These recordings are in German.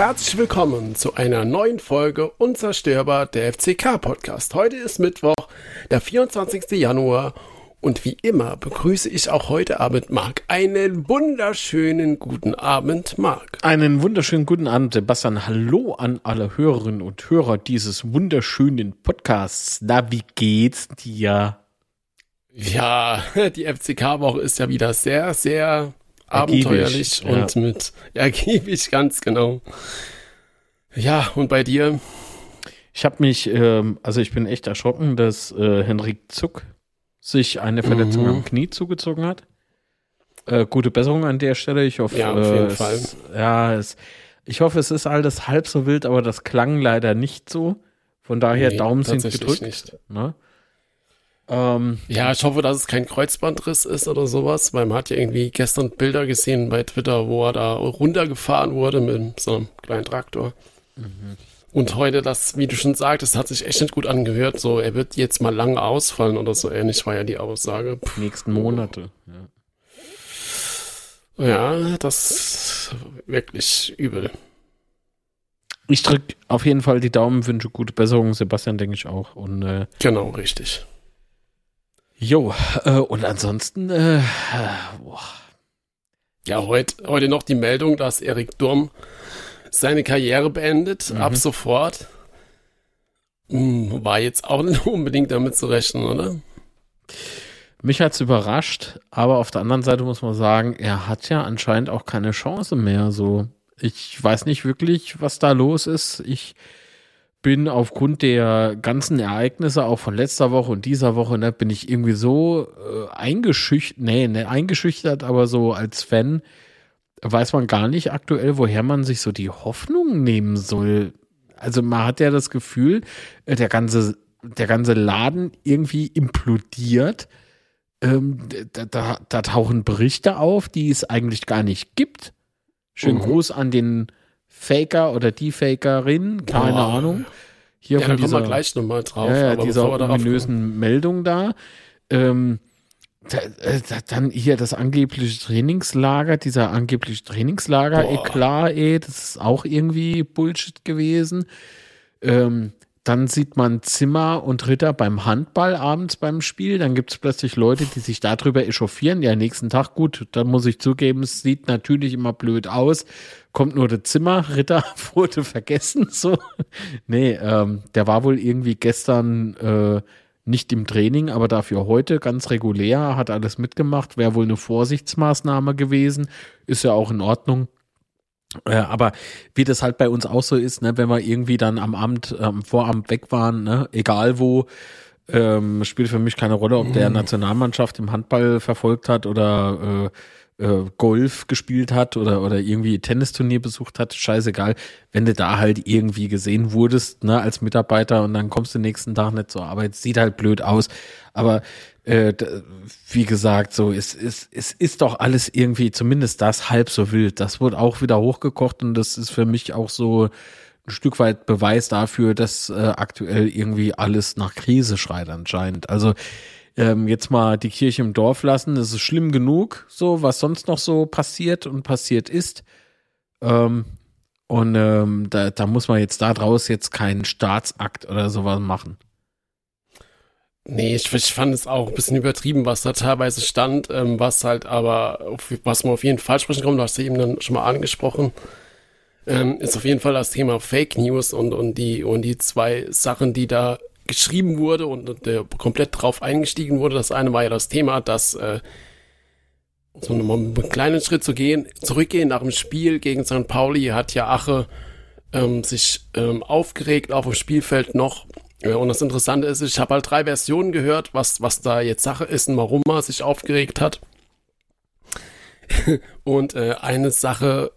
Herzlich willkommen zu einer neuen Folge Unzerstörbar der FCK Podcast. Heute ist Mittwoch, der 24. Januar und wie immer begrüße ich auch heute Abend Marc. Einen wunderschönen guten Abend, Marc. Einen wunderschönen guten Abend, Sebastian. Hallo an alle Hörerinnen und Hörer dieses wunderschönen Podcasts. Na, wie geht's dir? Ja, die FCK-Woche ist ja wieder sehr, sehr abenteuerlich ja. und mit ergiebig, ganz genau. Ja, und bei dir? Ich habe mich, ähm, also ich bin echt erschrocken, dass äh, Henrik Zuck sich eine Verletzung mhm. am Knie zugezogen hat. Äh, gute Besserung an der Stelle. Ich hoffe, ja, auf jeden äh, Fall. Es, ja, es, ich hoffe, es ist alles halb so wild, aber das klang leider nicht so. Von daher nee, Daumen sind gedrückt. Nicht. Ne? Ähm, ja, ich hoffe, dass es kein Kreuzbandriss ist oder sowas, weil man hat ja irgendwie gestern Bilder gesehen bei Twitter, wo er da runtergefahren wurde mit so einem kleinen Traktor. Mhm. Und heute das, wie du schon sagtest, hat sich echt nicht gut angehört. So, er wird jetzt mal lange ausfallen oder so ähnlich war ja die Aussage. Puh. Nächsten Monate, ja. Ja, das ist wirklich übel. Ich drücke auf jeden Fall die Daumen, wünsche gute Besserung, Sebastian, denke ich auch. Und, äh, genau, richtig. Jo, äh, und ansonsten, äh, boah. Ja, heute, heute noch die Meldung, dass Erik Durm seine Karriere beendet, mhm. ab sofort. Hm, war jetzt auch nicht unbedingt damit zu rechnen, oder? Mich hat's überrascht, aber auf der anderen Seite muss man sagen, er hat ja anscheinend auch keine Chance mehr. So, ich weiß nicht wirklich, was da los ist. Ich bin aufgrund der ganzen Ereignisse auch von letzter Woche und dieser Woche, ne, bin ich irgendwie so äh, eingeschüchtert, nee, ne, eingeschüchtert, aber so als Fan weiß man gar nicht aktuell, woher man sich so die Hoffnung nehmen soll. Also man hat ja das Gefühl, äh, der ganze, der ganze Laden irgendwie implodiert. Ähm, da, da, da, tauchen Berichte auf, die es eigentlich gar nicht gibt. Schönen mhm. Gruß an den Faker oder die Fakerin, keine oh. Ahnung. Hier ja, von da dieser, kommen wir gleich nochmal drauf. Ja, aber dieser ominösen Meldung da. Ähm, da, äh, da, dann hier das angebliche Trainingslager, dieser angebliche Trainingslager-Eklat, ey, das ist auch irgendwie Bullshit gewesen. Ähm, dann sieht man Zimmer und Ritter beim Handball abends beim Spiel. Dann gibt es plötzlich Leute, die sich darüber echauffieren. Ja, nächsten Tag, gut, dann muss ich zugeben, es sieht natürlich immer blöd aus. Kommt nur der Zimmer, Ritter wurde vergessen. So. nee, ähm, der war wohl irgendwie gestern äh, nicht im Training, aber dafür heute ganz regulär, hat alles mitgemacht, wäre wohl eine Vorsichtsmaßnahme gewesen, ist ja auch in Ordnung. Äh, aber wie das halt bei uns auch so ist, ne, wenn wir irgendwie dann am Abend, am ähm, Vorabend weg waren, ne, egal wo, ähm, spielt für mich keine Rolle, ob der mhm. Nationalmannschaft im Handball verfolgt hat oder äh, äh, Golf gespielt hat oder, oder irgendwie Tennisturnier besucht hat, scheißegal, wenn du da halt irgendwie gesehen wurdest, ne, als Mitarbeiter und dann kommst du nächsten Tag nicht zur Arbeit, sieht halt blöd aus. Aber äh, wie gesagt, so, es, es, es ist doch alles irgendwie, zumindest das halb so wild. Das wurde auch wieder hochgekocht und das ist für mich auch so ein Stück weit Beweis dafür, dass äh, aktuell irgendwie alles nach Krise schreit anscheinend. Also ähm, jetzt mal die Kirche im Dorf lassen. Das ist schlimm genug, so was sonst noch so passiert und passiert ist. Ähm, und ähm, da, da muss man jetzt da draus jetzt keinen Staatsakt oder sowas machen. Nee, ich, ich fand es auch ein bisschen übertrieben, was da teilweise stand, ähm, was halt aber, was man auf jeden Fall sprechen kommt, du hast ja eben dann schon mal angesprochen, ähm, ist auf jeden Fall das Thema Fake News und, und, die, und die zwei Sachen, die da geschrieben wurde und, der komplett drauf eingestiegen wurde. Das eine war ja das Thema, dass äh, so einen kleinen Schritt zu gehen, zurückgehen nach dem Spiel gegen St. Pauli hat ja Ache ähm, sich ähm, aufgeregt auf dem Spielfeld noch. Und das Interessante ist, ich habe halt drei Versionen gehört, was, was da jetzt Sache ist und warum er sich aufgeregt hat. und äh, eine Sache,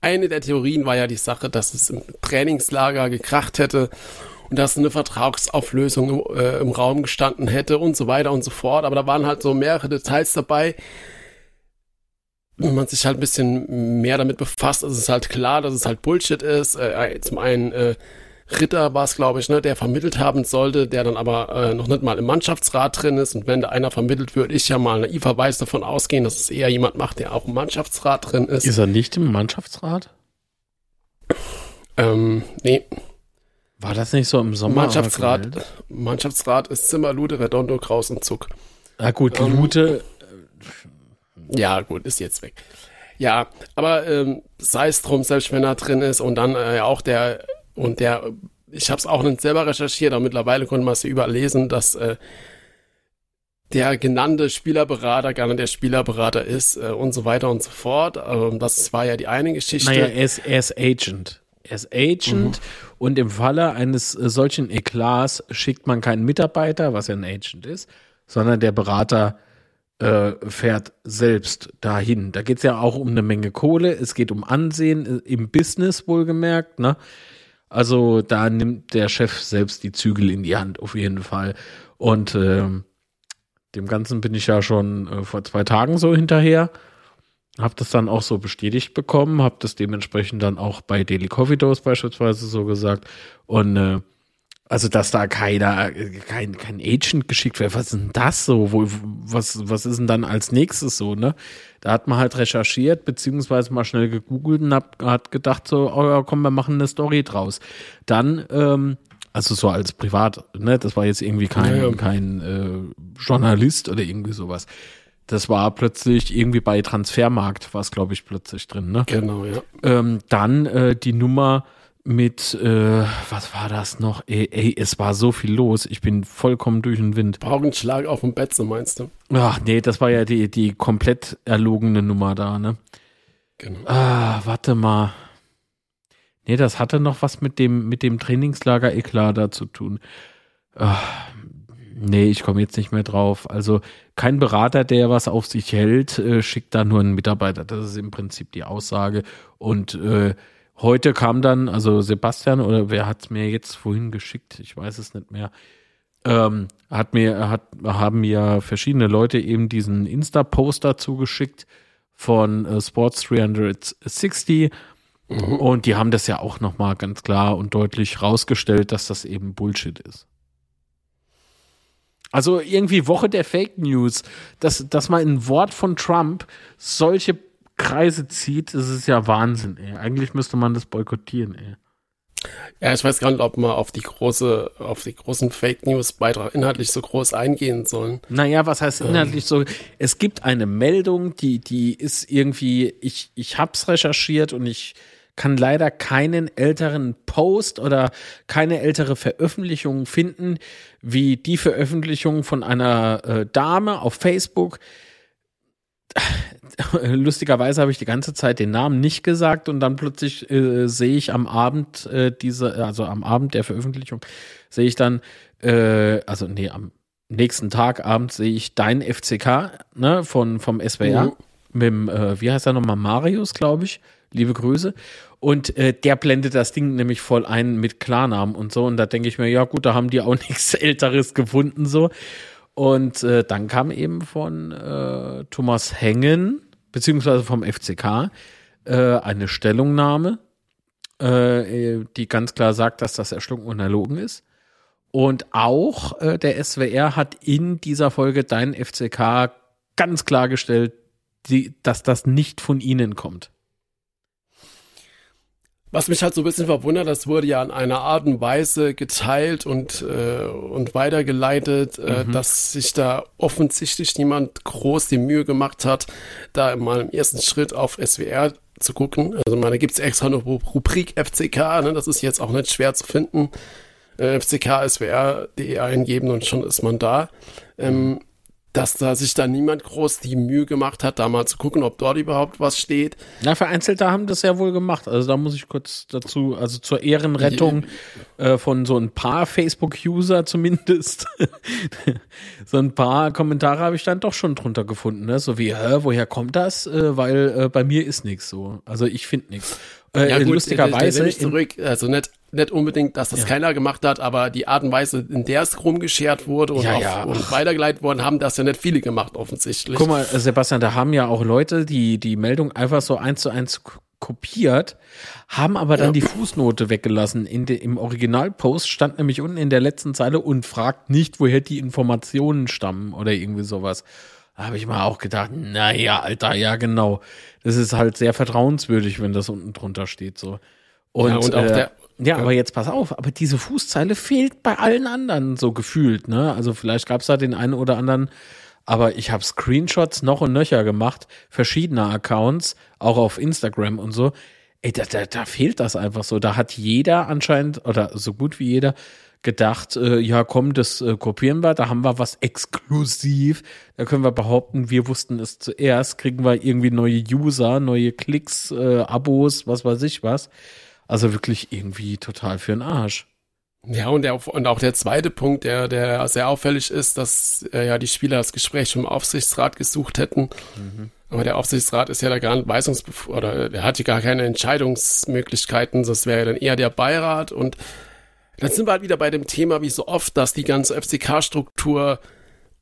eine der Theorien war ja die Sache, dass es im Trainingslager gekracht hätte dass eine Vertragsauflösung im, äh, im Raum gestanden hätte und so weiter und so fort. Aber da waren halt so mehrere Details dabei. Wenn man sich halt ein bisschen mehr damit befasst, ist es halt klar, dass es halt Bullshit ist. Äh, zum einen äh, Ritter war es, glaube ich, ne, der vermittelt haben sollte, der dann aber äh, noch nicht mal im Mannschaftsrat drin ist. Und wenn da einer vermittelt, würde ich ja mal naiverweise davon ausgehen, dass es eher jemand macht, der auch im Mannschaftsrat drin ist. Ist er nicht im Mannschaftsrat? Ähm, nee. War das nicht so im Sommer? Mannschaftsrat, Mannschaftsrat ist Zimmer, Lude, Redondo, Kraus und Zuck. Na gut, die Lute. Ja, gut, ist jetzt weg. Ja, aber ähm, sei es drum, selbst wenn er drin ist und dann äh, auch der und der, ich habe es auch nicht selber recherchiert, aber mittlerweile konnte man es überall lesen, dass äh, der genannte Spielerberater gar nicht der Spielerberater ist äh, und so weiter und so fort. Ähm, das war ja die eine Geschichte. Naja, er ist, er ist Agent. Er Agent mhm. und im Falle eines äh, solchen Eklats schickt man keinen Mitarbeiter, was ja ein Agent ist, sondern der Berater äh, fährt selbst dahin. Da geht es ja auch um eine Menge Kohle, es geht um Ansehen äh, im Business wohlgemerkt, ne? Also da nimmt der Chef selbst die Zügel in die Hand, auf jeden Fall. Und ähm, dem Ganzen bin ich ja schon äh, vor zwei Tagen so hinterher. Hab das dann auch so bestätigt bekommen, hab das dementsprechend dann auch bei Daily Coffee Dose beispielsweise so gesagt. Und äh, also, dass da keiner, kein, kein Agent geschickt wird, was ist denn das so? Wo, was, was ist denn dann als nächstes so, ne? Da hat man halt recherchiert, beziehungsweise mal schnell gegoogelt und hat, hat gedacht, so, oh ja, komm, wir machen eine Story draus. Dann ähm, also so als Privat, ne? Das war jetzt irgendwie kein, ja, ja. kein äh, Journalist oder irgendwie sowas. Das war plötzlich irgendwie bei Transfermarkt, war es, glaube ich, plötzlich drin, ne? Genau, ja. Ähm, dann äh, die Nummer mit, äh, was war das noch? Ey, ey, es war so viel los. Ich bin vollkommen durch den Wind. Paukenschlag auf dem Betze, meinst du? Ach, nee, das war ja die, die komplett erlogene Nummer da, ne? Genau. Ah, warte mal. Nee, das hatte noch was mit dem, mit dem Trainingslager Eklat da zu tun. Ach, nee, ich komme jetzt nicht mehr drauf. Also kein Berater, der was auf sich hält, äh, schickt da nur einen Mitarbeiter. Das ist im Prinzip die Aussage. Und äh, heute kam dann, also Sebastian oder wer hat es mir jetzt vorhin geschickt? Ich weiß es nicht mehr. Ähm, hat mir, hat, haben mir verschiedene Leute eben diesen Insta-Poster zugeschickt von äh, Sports 360 Mhm. Und die haben das ja auch nochmal ganz klar und deutlich rausgestellt, dass das eben Bullshit ist. Also irgendwie Woche der Fake News, dass, dass man ein Wort von Trump solche Kreise zieht, das ist ja Wahnsinn, ey. Eigentlich müsste man das boykottieren, ey. Ja, ich weiß gar nicht, ob man auf die große, auf die großen Fake News Beitrag inhaltlich so groß eingehen sollen. Naja, was heißt inhaltlich ähm. so? Es gibt eine Meldung, die, die ist irgendwie, ich, ich hab's recherchiert und ich kann leider keinen älteren Post oder keine ältere Veröffentlichung finden, wie die Veröffentlichung von einer äh, Dame auf Facebook. Lustigerweise habe ich die ganze Zeit den Namen nicht gesagt und dann plötzlich äh, sehe ich am Abend äh, diese, also am Abend der Veröffentlichung sehe ich dann, äh, also nee, am nächsten Tag Abend sehe ich dein FCK ne, von vom SWR mhm. mit dem, äh, wie heißt er nochmal, Marius, glaube ich liebe Grüße. Und äh, der blendet das Ding nämlich voll ein mit Klarnamen und so. Und da denke ich mir, ja gut, da haben die auch nichts Älteres gefunden so. Und äh, dann kam eben von äh, Thomas Hengen, beziehungsweise vom FCK, äh, eine Stellungnahme, äh, die ganz klar sagt, dass das erschlungen und erlogen ist. Und auch äh, der SWR hat in dieser Folge Dein FCK ganz klargestellt, die, dass das nicht von ihnen kommt. Was mich halt so ein bisschen verwundert, das wurde ja in einer Art und Weise geteilt und, äh, und weitergeleitet, äh, mhm. dass sich da offensichtlich niemand groß die Mühe gemacht hat, da mal im ersten Schritt auf SWR zu gucken. Also meine, gibt es extra eine Rubrik FCK, ne? das ist jetzt auch nicht schwer zu finden. Äh, FCK, SWR.de eingeben und schon ist man da. Ähm, dass da sich da niemand groß die Mühe gemacht hat, da mal zu gucken, ob dort überhaupt was steht. Na, Vereinzelte haben das ja wohl gemacht. Also da muss ich kurz dazu, also zur Ehrenrettung äh, von so ein paar Facebook-User zumindest, so ein paar Kommentare habe ich dann doch schon drunter gefunden. Ne? So wie, hä, woher kommt das? Äh, weil äh, bei mir ist nichts so. Also ich finde nichts. Äh, ja, gut, lustigerweise. zurück, also nicht, nicht unbedingt, dass das ja. keiner gemacht hat, aber die Art und Weise, in der es rumgeschert wurde und, ja, ja. und weitergeleitet worden, haben das ja nicht viele gemacht, offensichtlich. Guck mal, Sebastian, da haben ja auch Leute, die die Meldung einfach so eins zu eins kopiert, haben aber dann die Fußnote weggelassen. In de, Im Originalpost stand nämlich unten in der letzten Zeile und fragt nicht, woher die Informationen stammen oder irgendwie sowas. Habe ich mal auch gedacht, naja, Alter, ja genau. Das ist halt sehr vertrauenswürdig, wenn das unten drunter steht so. Und, Ja, und auch äh, der- ja, aber jetzt pass auf, aber diese Fußzeile fehlt bei allen anderen so gefühlt, ne? Also vielleicht gab's da den einen oder anderen, aber ich habe Screenshots noch und nöcher gemacht, verschiedener Accounts, auch auf Instagram und so. Ey, da, da, da fehlt das einfach so. Da hat jeder anscheinend, oder so gut wie jeder, gedacht, äh, ja komm, das äh, kopieren wir, da haben wir was exklusiv, da können wir behaupten, wir wussten es zuerst, kriegen wir irgendwie neue User, neue Klicks, äh, Abos, was weiß ich was. Also wirklich irgendwie total für den Arsch. Ja, und, der, und auch der zweite Punkt, der, der sehr auffällig ist, dass äh, ja die Spieler das Gespräch dem Aufsichtsrat gesucht hätten. Aber der Aufsichtsrat ist ja da gar nicht weisungsbef oder der hat ja gar keine Entscheidungsmöglichkeiten. Das wäre ja dann eher der Beirat. Und dann sind wir halt wieder bei dem Thema, wie so oft, dass die ganze FCK-Struktur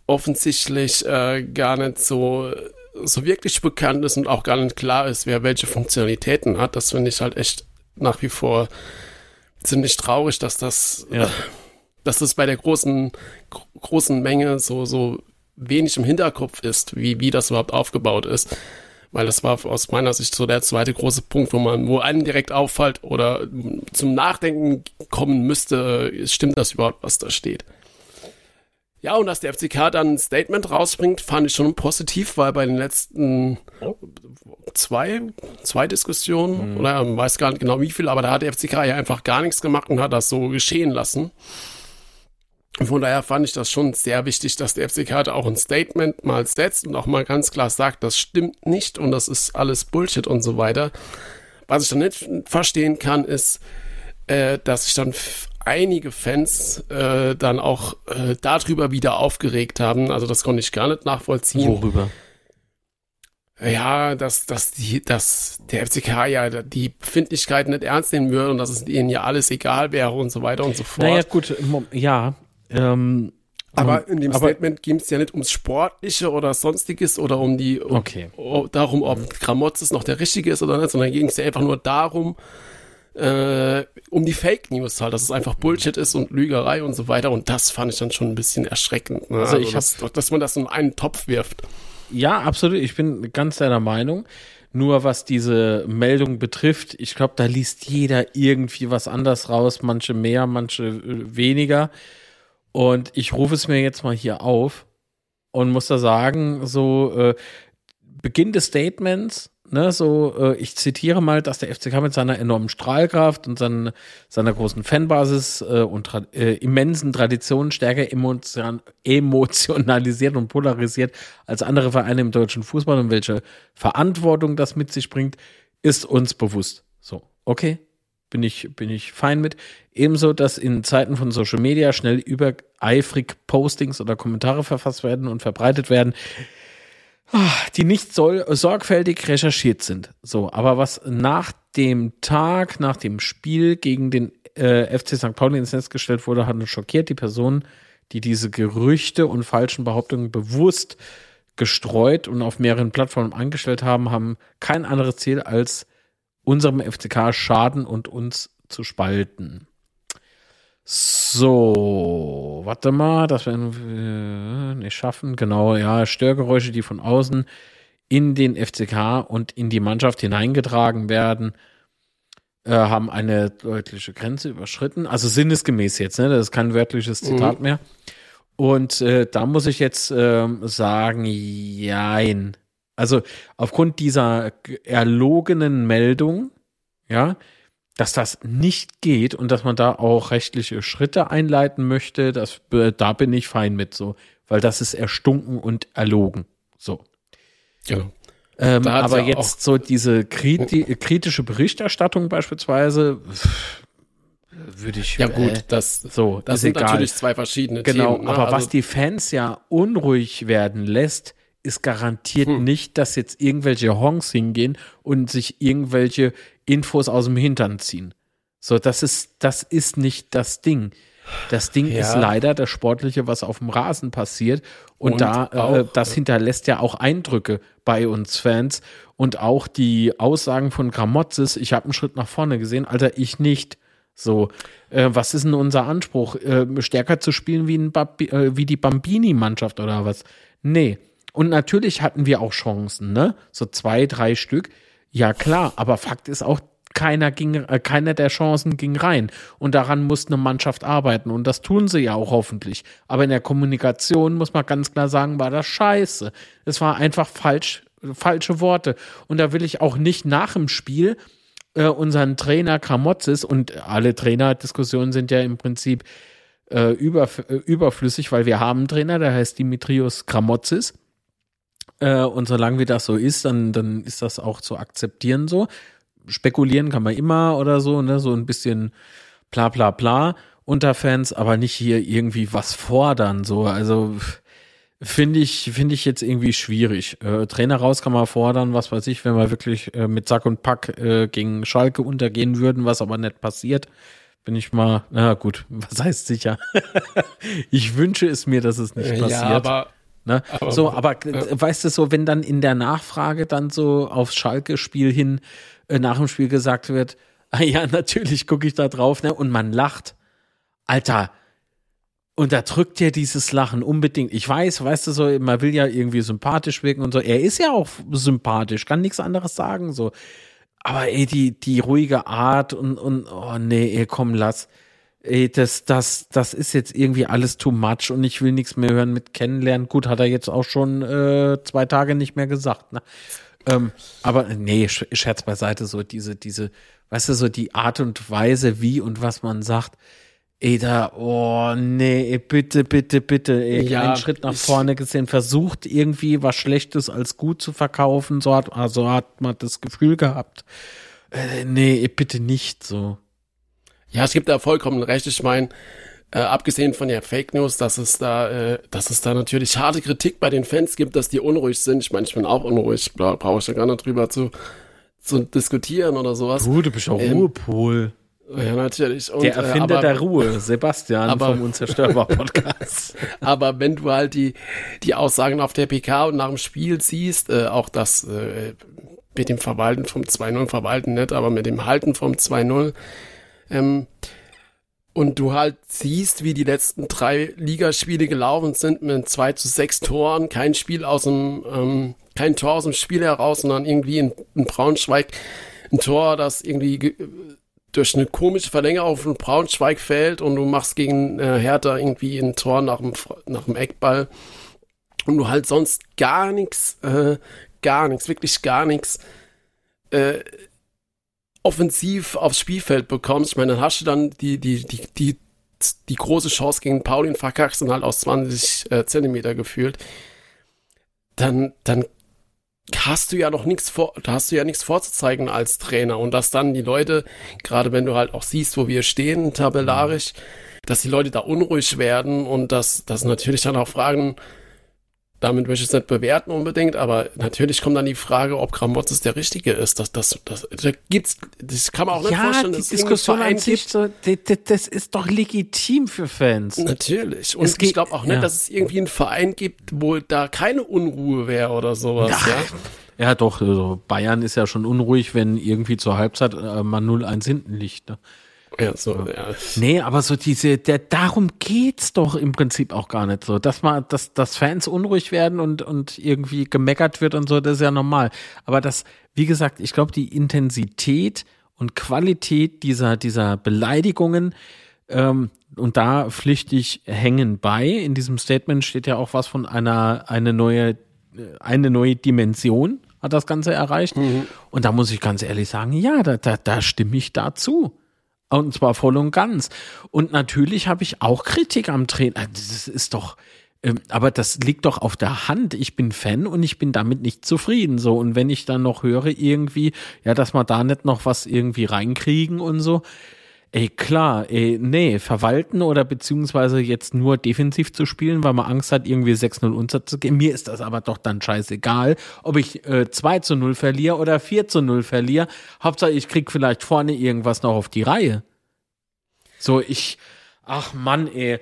offensichtlich äh, gar nicht so, so wirklich bekannt ist und auch gar nicht klar ist, wer welche Funktionalitäten hat. Das finde ich halt echt nach wie vor ziemlich traurig, dass das, Ja. dass das bei der großen, gro- großen Menge so, so wenig im Hinterkopf ist, wie, wie das überhaupt aufgebaut ist. Weil das war aus meiner Sicht so der zweite große Punkt, wo man, wo einem direkt auffällt oder zum Nachdenken kommen müsste, stimmt das überhaupt, was da steht. Ja, und dass der FCK dann ein Statement rausbringt, fand ich schon positiv, weil bei den letzten zwei, zwei Diskussionen, oder man weiß gar nicht genau wie viel, aber da hat der FCK ja einfach gar nichts gemacht und hat das so geschehen lassen. Von daher fand ich das schon sehr wichtig, dass der FCK da auch ein Statement mal setzt und auch mal ganz klar sagt, das stimmt nicht und das ist alles Bullshit und so weiter. Was ich dann nicht verstehen kann, ist, äh, dass sich dann einige Fans äh, dann auch äh, darüber wieder aufgeregt haben. Also das konnte ich gar nicht nachvollziehen. Worüber? Ja, dass, dass, die, dass der FCK ja die Befindlichkeiten nicht ernst nehmen würde und dass es ihnen ja alles egal wäre und so weiter und so fort. Naja, gut, ja. Ähm, aber in dem aber- Statement ging es ja nicht ums Sportliche oder sonstiges oder um die Okay. o- darum, ob Gramotzes noch der richtige ist oder nicht, sondern ging es ja einfach nur darum, äh, um die Fake News halt, dass es einfach Bullshit ist und Lügerei und so weiter. Und das fand ich dann schon ein bisschen erschreckend. Ne? Also ich dass, dass man das in einen Topf wirft. Ja, absolut. Ich bin ganz deiner Meinung. Nur was diese Meldung betrifft, ich glaube, da liest jeder irgendwie was anders raus, manche mehr, manche äh, weniger. Und ich rufe es mir jetzt mal hier auf und muss da sagen, so äh, Beginn des Statements, ne, so äh, ich zitiere mal, dass der FCK mit seiner enormen Strahlkraft und seinen, seiner großen Fanbasis äh, und tra äh, immensen Traditionen stärker emotion emotionalisiert und polarisiert als andere Vereine im deutschen Fußball und welche Verantwortung das mit sich bringt, ist uns bewusst. So, okay, bin ich, bin ich fein mit. Ebenso, dass in Zeiten von Social Media schnell übereifrig Postings oder Kommentare verfasst werden und verbreitet werden, ah, die nicht soll, sorgfältig recherchiert sind. So, aber was nach dem Tag, nach dem Spiel gegen den äh, FC St. Pauli ins Netz gestellt wurde, hat uns schockiert. Die Personen, die diese Gerüchte und falschen Behauptungen bewusst gestreut und auf mehreren Plattformen angestellt haben, haben kein anderes Ziel als unserem FCK schaden und uns zu spalten. So, warte mal, das werden wir nicht schaffen. Genau, ja, Störgeräusche, die von außen in den FCK und in die Mannschaft hineingetragen werden, äh, haben eine deutliche Grenze überschritten. Also sinnesgemäß jetzt, ne? Das ist kein wörtliches Zitat mehr. Und äh, da muss ich jetzt ähm, sagen, jein. Also aufgrund dieser erlogenen Meldung, ja, dass das nicht geht und dass man da auch rechtliche Schritte einleiten möchte, das, da bin ich fein mit so, weil das ist erstunken und erlogen. So. Genau. Ähm, aber ja jetzt so diese kriti kritische Berichterstattung beispielsweise, pff, würde ich. Ja gut, äh, das, so, das ist sind egal. natürlich zwei verschiedene Genau, Themen. ne? aber was Also- die Fans ja unruhig werden lässt, ist garantiert Hm. nicht, dass jetzt irgendwelche Honks hingehen und sich irgendwelche Infos aus dem Hintern ziehen. So, das ist, das ist nicht das Ding. Das Ding Ja. ist leider das Sportliche, was auf dem Rasen passiert. Und, Und da, äh, auch, das hinterlässt ja auch Eindrücke bei uns Fans. Und auch die Aussagen von Gramotzes, ich habe einen Schritt nach vorne gesehen, Alter, ich nicht. So, äh, was ist denn unser Anspruch? Äh, stärker zu spielen wie, ein Babi, äh, wie die Bambini-Mannschaft oder was? Nee. Und natürlich hatten wir auch Chancen, ne? So zwei, drei Stück. Ja, klar, aber Fakt ist auch, keiner ging, äh, keiner der Chancen ging rein. Und daran muss eine Mannschaft arbeiten. Und das tun sie ja auch hoffentlich. Aber in der Kommunikation muss man ganz klar sagen, war das scheiße. Es war einfach falsch, falsche Worte. Und da will ich auch nicht nach dem Spiel äh, unseren Trainer Kramotzes und alle Trainerdiskussionen sind ja im Prinzip äh, über, äh, überflüssig, weil wir haben einen Trainer, der heißt Dimitrios Kramotzes. Äh, und solange wie das so ist, dann, dann ist das auch zu akzeptieren so spekulieren kann man immer oder so, ne, so ein bisschen bla bla bla unter Fans, aber nicht hier irgendwie was fordern, so, also finde ich, finde ich jetzt irgendwie schwierig. Äh, Trainer raus kann man fordern, was weiß ich, wenn wir wirklich äh, mit Sack und Pack äh, gegen Schalke untergehen würden, was aber nicht passiert. Bin ich mal, na gut, was heißt sicher? ich wünsche es mir, dass es nicht passiert. Ja, aber Ne? Aber, so, aber äh, weißt du so, wenn dann in der Nachfrage dann so aufs Schalke-Spiel hin äh, nach dem Spiel gesagt wird, ah ja, natürlich gucke ich da drauf, ne? Und man lacht. Alter, unterdrückt dir dieses Lachen unbedingt. Ich weiß, weißt du so, man will ja irgendwie sympathisch wirken und so. Er ist ja auch sympathisch, kann nichts anderes sagen, so. Aber ey, die, die ruhige Art und, und, oh nee, ey, komm, lass. Ey, das, das, das ist jetzt irgendwie alles too much und ich will nichts mehr hören mit kennenlernen. Gut, hat er jetzt auch schon äh, zwei Tage nicht mehr gesagt, ne? Ähm, aber nee, Scherz beiseite, so diese, diese, weißt du, so die Art und Weise, wie und was man sagt. Ey, da, oh nee, bitte, bitte, bitte, ey, ja, einen Schritt nach vorne gesehen, versucht irgendwie was Schlechtes als gut zu verkaufen, so hat, also hat man das Gefühl gehabt. Äh, nee, bitte nicht so. Ja, es gibt da vollkommen recht. Ich meine, äh, abgesehen von der Fake News, dass es da, äh, dass es da natürlich harte Kritik bei den Fans gibt, dass die unruhig sind. Ich meine, ich bin auch unruhig, bra brauche ich ja gar nicht drüber zu, zu diskutieren oder sowas. Du, du bist auch ähm, Ruhepol. Ja, natürlich. Und, der äh, Erfinder äh, aber, der Ruhe, Sebastian aber, vom Unzerstörbar Podcast. aber wenn du halt die, die Aussagen auf der PK und nach dem Spiel siehst, äh, auch das äh, mit dem Verwalten vom 2-0, Verwalten nicht, aber mit dem Halten vom 2-0, ähm, und du halt siehst, wie die letzten drei Ligaspiele gelaufen sind mit zwei zu sechs Toren, kein Spiel aus dem, ähm, kein Tor aus dem Spiel heraus, sondern irgendwie in, in Braunschweig ein Tor, das irgendwie durch eine komische Verlängerung von Braunschweig fällt und du machst gegen äh, Hertha irgendwie ein Tor nach dem, nach dem Eckball. Und du halt sonst gar nichts, äh, gar nichts, wirklich gar nichts äh, offensiv aufs Spielfeld bekommst, ich meine, dann hast du dann die, die, die, die, die große Chance gegen Paulin verkackst und halt aus 20 äh, Zentimeter gefühlt, dann, dann hast du ja noch nichts vor, da hast du ja nichts vorzuzeigen als Trainer. Und dass dann die Leute, gerade wenn du halt auch siehst, wo wir stehen, tabellarisch, dass die Leute da unruhig werden und dass, dass natürlich dann auch fragen, damit möchte ich es nicht bewerten unbedingt, aber natürlich kommt dann die Frage, ob Gramotzes der Richtige ist. Das, das, das, da gibt's, das kann man auch nicht ja, vorstellen. Die Diskussion an sich, so, das ist doch legitim für Fans. Natürlich. Und es ich glaube auch nicht, ja. dass es irgendwie einen Verein gibt, wo da keine Unruhe wäre oder sowas. Ja, ja doch. Also Bayern ist ja schon unruhig, wenn irgendwie zur Halbzeit äh, mal 0-1 hinten liegt. Ne? Ja, so, ja. Nee, aber so diese, der, darum geht's doch im Prinzip auch gar nicht so. Dass man, dass, dass Fans unruhig werden und, und irgendwie gemeckert wird und so, das ist ja normal. Aber das, wie gesagt, ich glaube, die Intensität und Qualität dieser, dieser Beleidigungen, ähm, und da pflichtig hängen bei. In diesem Statement steht ja auch was von einer, eine neue, eine neue Dimension hat das Ganze erreicht. Mhm. Und da muss ich ganz ehrlich sagen, ja, da, da, da stimme ich dazu. Und zwar voll und ganz. Und natürlich habe ich auch Kritik am Trainer. Äh, das ist doch, ähm, aber das liegt doch auf der Hand. Ich bin Fan und ich bin damit nicht zufrieden. So. Und wenn ich dann noch höre, irgendwie, ja, dass wir da nicht noch was irgendwie reinkriegen und so, Ey, klar, ey, nee, verwalten oder beziehungsweise jetzt nur defensiv zu spielen, weil man Angst hat, irgendwie 6-0 unterzugehen. Mir ist das aber doch dann scheißegal, ob ich äh, 2 zu 0 verliere oder 4 zu 0 verliere. Hauptsache, ich krieg vielleicht vorne irgendwas noch auf die Reihe. So, ich, ach Mann, ey.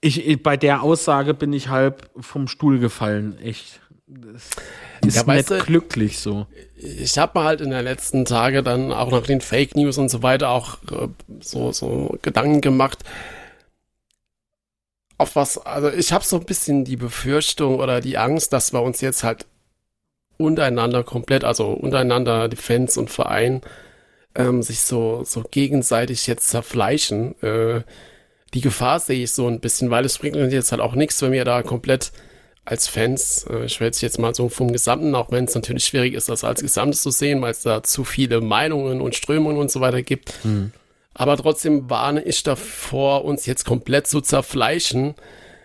Ich, bei der Aussage bin ich halb vom Stuhl gefallen, echt. Das ist ja, nicht du, glücklich so. Ich habe mir halt in den letzten Tagen dann auch nach den Fake News und so weiter auch äh, so, so Gedanken gemacht. Auf was, also ich habe so ein bisschen die Befürchtung oder die Angst, dass wir uns jetzt halt untereinander komplett, also untereinander die Fans und Verein, ähm, sich so, so gegenseitig jetzt zerfleischen. Äh, die Gefahr sehe ich so ein bisschen, weil es bringt uns jetzt halt auch nichts, wenn wir da komplett als Fans, äh, ich werde es jetzt mal so vom Gesamten, auch wenn es natürlich schwierig ist, das als Gesamtes zu sehen, weil es da zu viele Meinungen und Strömungen und so weiter gibt. Mhm. Aber trotzdem warne ich davor, uns jetzt komplett zu zerfleischen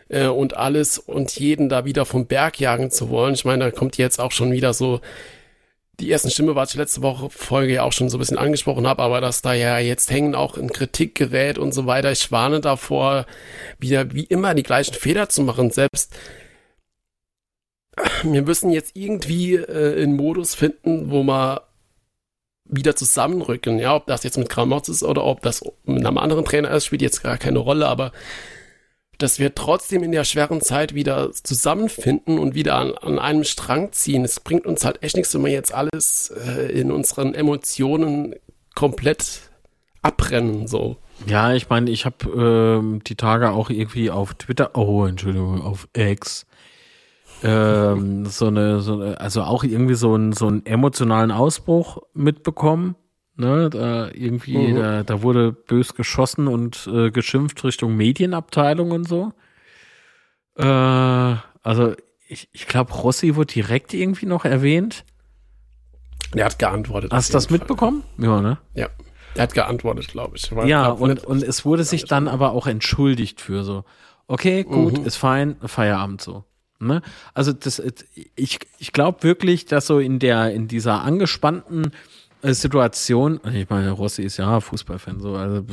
äh, und alles und jeden da wieder vom Berg jagen zu wollen. Ich meine, da kommt jetzt auch schon wieder so die ersten Stimme, was ich letzte Woche Folge ja auch schon so ein bisschen angesprochen habe, aber dass da ja jetzt hängen auch in Kritik gerät und so weiter. Ich warne davor, wieder wie immer die gleichen Fehler zu machen. Selbst wir müssen jetzt irgendwie äh, einen Modus finden, wo wir wieder zusammenrücken. Ja, ob das jetzt mit Gramotz ist oder ob das mit einem anderen Trainer ist, spielt jetzt gar keine Rolle, aber dass wir trotzdem in der schweren Zeit wieder zusammenfinden und wieder an, an einem Strang ziehen. Es bringt uns halt echt nichts, wenn wir jetzt alles äh, in unseren Emotionen komplett abbrennen, so. Ja, ich meine, ich habe ähm, die Tage auch irgendwie auf Twitter, oh, Entschuldigung, auf X, ähm, so, eine, so eine, also auch irgendwie so, ein, so einen emotionalen Ausbruch mitbekommen Ne, da irgendwie, mhm. da, da wurde bös geschossen und äh, geschimpft Richtung Medienabteilung und so. Äh, also ich, ich glaube, Rossi wurde direkt irgendwie noch erwähnt. Er hat geantwortet. Hast du das Fall. mitbekommen? Ja, ne? Ja. Er hat geantwortet, glaube ich. ja, und, und es wurde sich dann aber auch entschuldigt für so. Okay, gut, mhm. ist fein, Feierabend so. Ne? Also das, ich, ich glaube wirklich, dass so in der, in dieser angespannten äh, Situation, ich meine, Rossi ist ja Fußballfan, so, also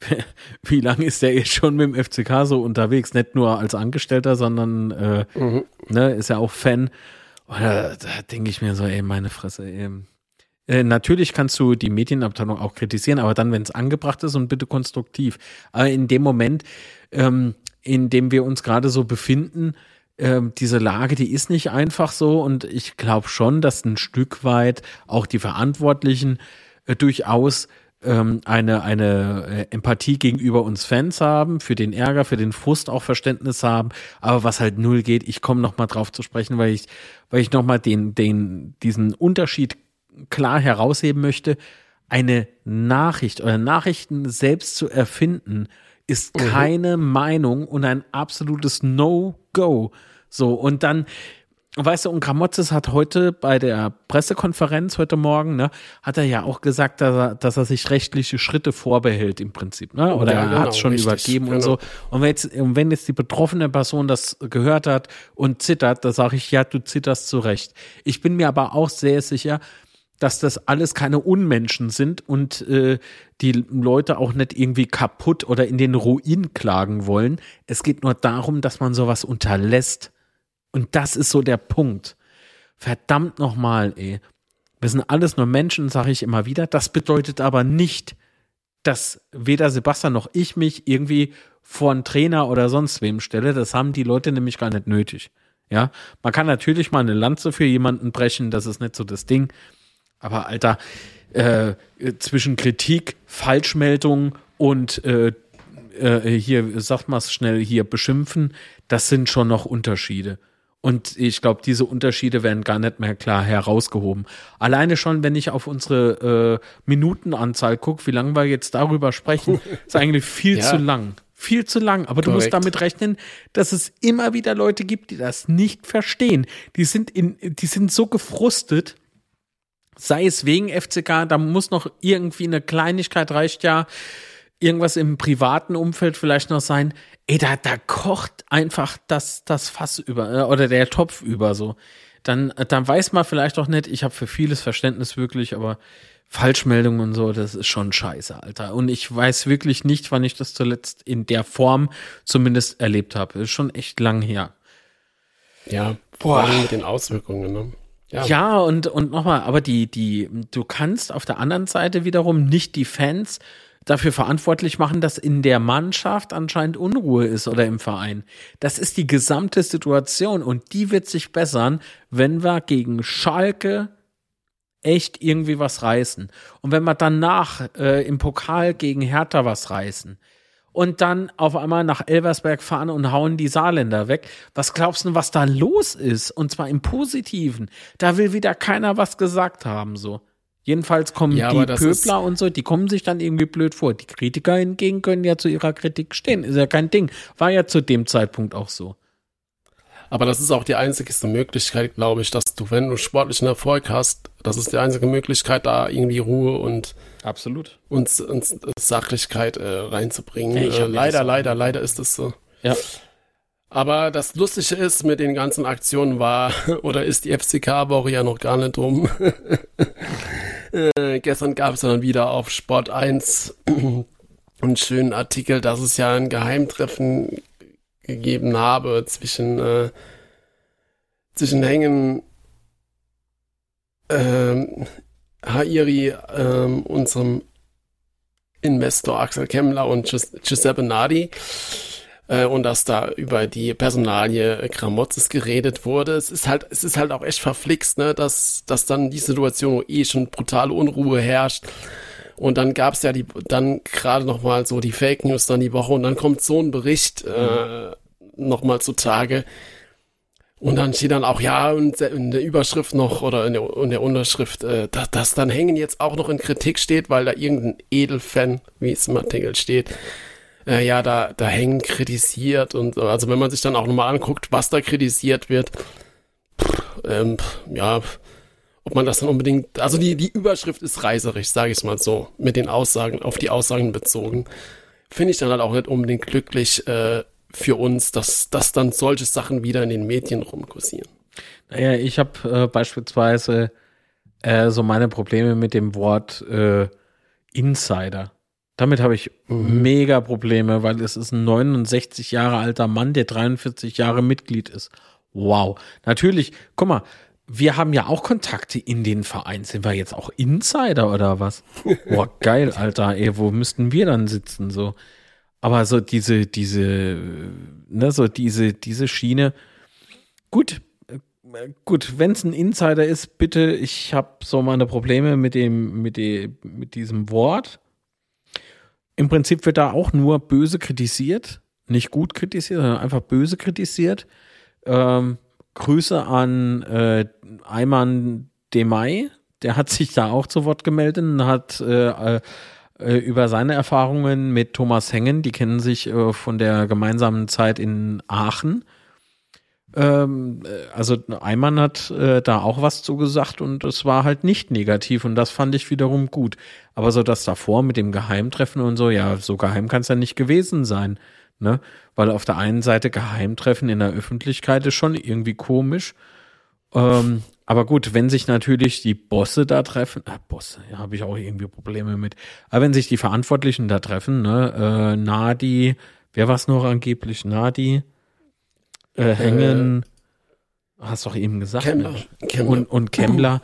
wie lange ist der jetzt schon mit dem FCK so unterwegs? Nicht nur als Angestellter, sondern äh, mhm. ne, ist ja auch Fan. Oder da denke ich mir so, ey, meine Fresse, ey. Äh, natürlich kannst du die Medienabteilung auch kritisieren, aber dann, wenn es angebracht ist und bitte konstruktiv. Aber in dem Moment, ähm, in dem wir uns gerade so befinden, ähm, diese Lage, die ist nicht einfach so und ich glaube schon, dass ein Stück weit auch die Verantwortlichen äh, durchaus ähm, eine, eine äh, Empathie gegenüber uns Fans haben, für den Ärger, für den Frust auch Verständnis haben, aber was halt null geht, ich komme noch mal drauf zu sprechen, weil ich, weil ich noch mal den, den, diesen Unterschied klar herausheben möchte. Eine Nachricht oder Nachrichten selbst zu erfinden, ist mhm. keine Meinung und ein absolutes No-Go. So, und dann, weißt du, und Gramotzes hat heute bei der Pressekonferenz heute Morgen, ne, hat er ja auch gesagt, dass er, dass er sich rechtliche Schritte vorbehält im Prinzip, ne? Oder ja, er genau, hat es schon richtig, übergeben genau. und so. Und wenn jetzt, wenn jetzt die betroffene Person das gehört hat und zittert, da sage ich, ja, du zitterst zurecht. Ich bin mir aber auch sehr sicher, dass das alles keine Unmenschen sind und äh, die Leute auch nicht irgendwie kaputt oder in den Ruin klagen wollen. Es geht nur darum, dass man sowas unterlässt. Und das ist so der Punkt. Verdammt nochmal, ey. Wir sind alles nur Menschen, sage ich immer wieder. Das bedeutet aber nicht, dass weder Sebastian noch ich mich irgendwie vor einen Trainer oder sonst wem stelle. Das haben die Leute nämlich gar nicht nötig. Ja, man kann natürlich mal eine Lanze für jemanden brechen, das ist nicht so das Ding. Aber Alter, äh, zwischen Kritik, Falschmeldung und äh, äh, hier, sagt mal schnell, hier beschimpfen, das sind schon noch Unterschiede. Und ich glaube, diese Unterschiede werden gar nicht mehr klar herausgehoben. Alleine schon, wenn ich auf unsere äh, Minutenanzahl gucke, wie lange wir jetzt darüber sprechen, ist eigentlich viel ja. zu lang. Viel zu lang. Aber Korrekt. du musst damit rechnen, dass es immer wieder Leute gibt, die das nicht verstehen. Die sind in, die sind so gefrustet, sei es wegen FCK, da muss noch irgendwie eine Kleinigkeit reicht ja, irgendwas im privaten Umfeld vielleicht noch sein. Ey, da, da kocht einfach das, das Fass über äh, oder der Topf über so. Dann, dann weiß man vielleicht auch nicht, ich habe für vieles Verständnis wirklich, aber Falschmeldungen und so, das ist schon scheiße, Alter. Und ich weiß wirklich nicht, wann ich das zuletzt in der Form zumindest erlebt habe. Ist schon echt lang her. Ja, vor allem mit den Auswirkungen, ne? Ja, ja und, und nochmal, aber die, die, du kannst auf der anderen Seite wiederum nicht die Fans dafür verantwortlich machen, dass in der Mannschaft anscheinend Unruhe ist oder im Verein. Das ist die gesamte Situation und die wird sich bessern, wenn wir gegen Schalke echt irgendwie was reißen. Und wenn wir danach äh, im Pokal gegen Hertha was reißen, und dann auf einmal nach Elversberg fahren und hauen die Saarländer weg. Was glaubst du, was da los ist? Und zwar im Positiven. Da will wieder keiner was gesagt haben, so. Jedenfalls kommen Ja, die Pöbler und so, die kommen sich dann irgendwie blöd vor. Die Kritiker hingegen können ja zu ihrer Kritik stehen. Ist ja kein Ding. War ja zu dem Zeitpunkt auch so. Aber das ist auch die einzigste Möglichkeit, glaube ich, dass du, wenn du sportlichen Erfolg hast, das ist die einzige Möglichkeit, da irgendwie Ruhe und, Absolut. und, und Sachlichkeit äh, reinzubringen. Ich äh, leider, auch- leider, leider ist es so. Ja. Aber das Lustige ist, mit den ganzen Aktionen war, oder ist die FCK-Woche ja noch gar nicht rum. äh, gestern gab es dann wieder auf Sport 1 einen schönen Artikel, dass es ja ein Geheimtreffen gegeben habe zwischen, äh, zwischen Hängen ähm, Hairi, ähm, unserem Investor Axel Kemmler und Gius- Giuseppe Nadi äh, und dass da über die Personalie Gramotzes geredet wurde. Es ist halt, es ist halt auch echt verflixt, ne, dass, dass dann die Situation, wo eh schon brutale Unruhe herrscht. Und dann gab's ja die, dann gerade noch mal so die Fake News dann die Woche und dann kommt so ein Bericht äh, noch mal zutage. Und dann steht dann auch, ja, in der Überschrift noch oder in der, in der Unterschrift, äh, dass, dass dann Hängen jetzt auch noch in Kritik steht, weil da irgendein Edelfan, wie es im Artikel steht, äh, ja, da, da Hängen kritisiert und so. also wenn man sich dann auch nochmal anguckt, was da kritisiert wird, pff, ähm, pff, ja, ob man das dann unbedingt, also die, die Überschrift ist reißerisch, sage ich mal so, mit den Aussagen, auf die Aussagen bezogen. Finde ich dann halt auch nicht unbedingt glücklich äh, für uns, dass, dass dann solche Sachen wieder in den Medien rumkursieren. Naja, ich habe äh, beispielsweise äh, so meine Probleme mit dem Wort äh, Insider. Damit habe ich mega Probleme, weil es ist ein 69 Jahre alter Mann, der 43 Jahre Mitglied ist. Wow. Natürlich, guck mal, wir haben ja auch Kontakte in den Verein. Sind wir jetzt auch Insider oder was? Boah, geil, Alter, ey, wo müssten wir dann sitzen? So. Aber so diese, diese, ne, so diese, diese Schiene. Gut, äh, gut, wenn es ein Insider ist, bitte, ich habe so meine Probleme mit dem, mit dem, mit diesem Wort. Im Prinzip wird da auch nur böse kritisiert, nicht gut kritisiert, sondern einfach böse kritisiert. Ähm, Grüße an äh, Ayman Demay, der hat sich da auch zu Wort gemeldet und hat äh, äh, über seine Erfahrungen mit Thomas Hengen, die kennen sich äh, von der gemeinsamen Zeit in Aachen. Ähm, äh, also Eimann hat äh, da auch was zugesagt und es war halt nicht negativ und das fand ich wiederum gut. Aber so das davor mit dem Geheimtreffen und so, ja, so geheim kann es ja nicht gewesen sein. Ne? Weil auf der einen Seite Geheimtreffen in der Öffentlichkeit ist schon irgendwie komisch. Ähm, aber gut, wenn sich natürlich die Bosse da treffen, äh, Bosse, ja, habe ich auch irgendwie Probleme mit. Aber wenn sich die Verantwortlichen da treffen, ne, äh, Nadi, wer war es noch angeblich? Nadi, äh, Hängen, hast doch eben gesagt. Kemmler. Mensch. Kemmler. Und, und Kemmler,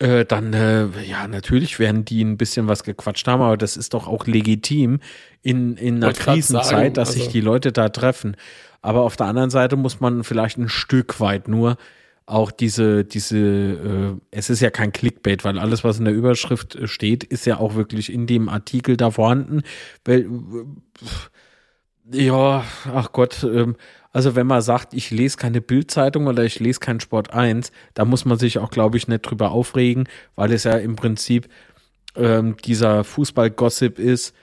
äh, dann, äh, ja, natürlich werden die ein bisschen was gequatscht haben, aber das ist doch auch legitim in, in einer Krisenzeit, sagen, dass sich also- die Leute da treffen. Aber auf der anderen Seite muss man vielleicht ein Stück weit nur auch diese, diese, äh, es ist ja kein Clickbait, weil alles, was in der Überschrift äh, steht, ist ja auch wirklich in dem Artikel da vorhanden. Weil, äh, ja, ach Gott, ähm, also wenn man sagt, ich lese keine Bildzeitung oder ich lese kein Sport 1, da muss man sich auch, glaube ich, nicht drüber aufregen, weil es ja im Prinzip ähm, dieser Fußball-Gossip ist,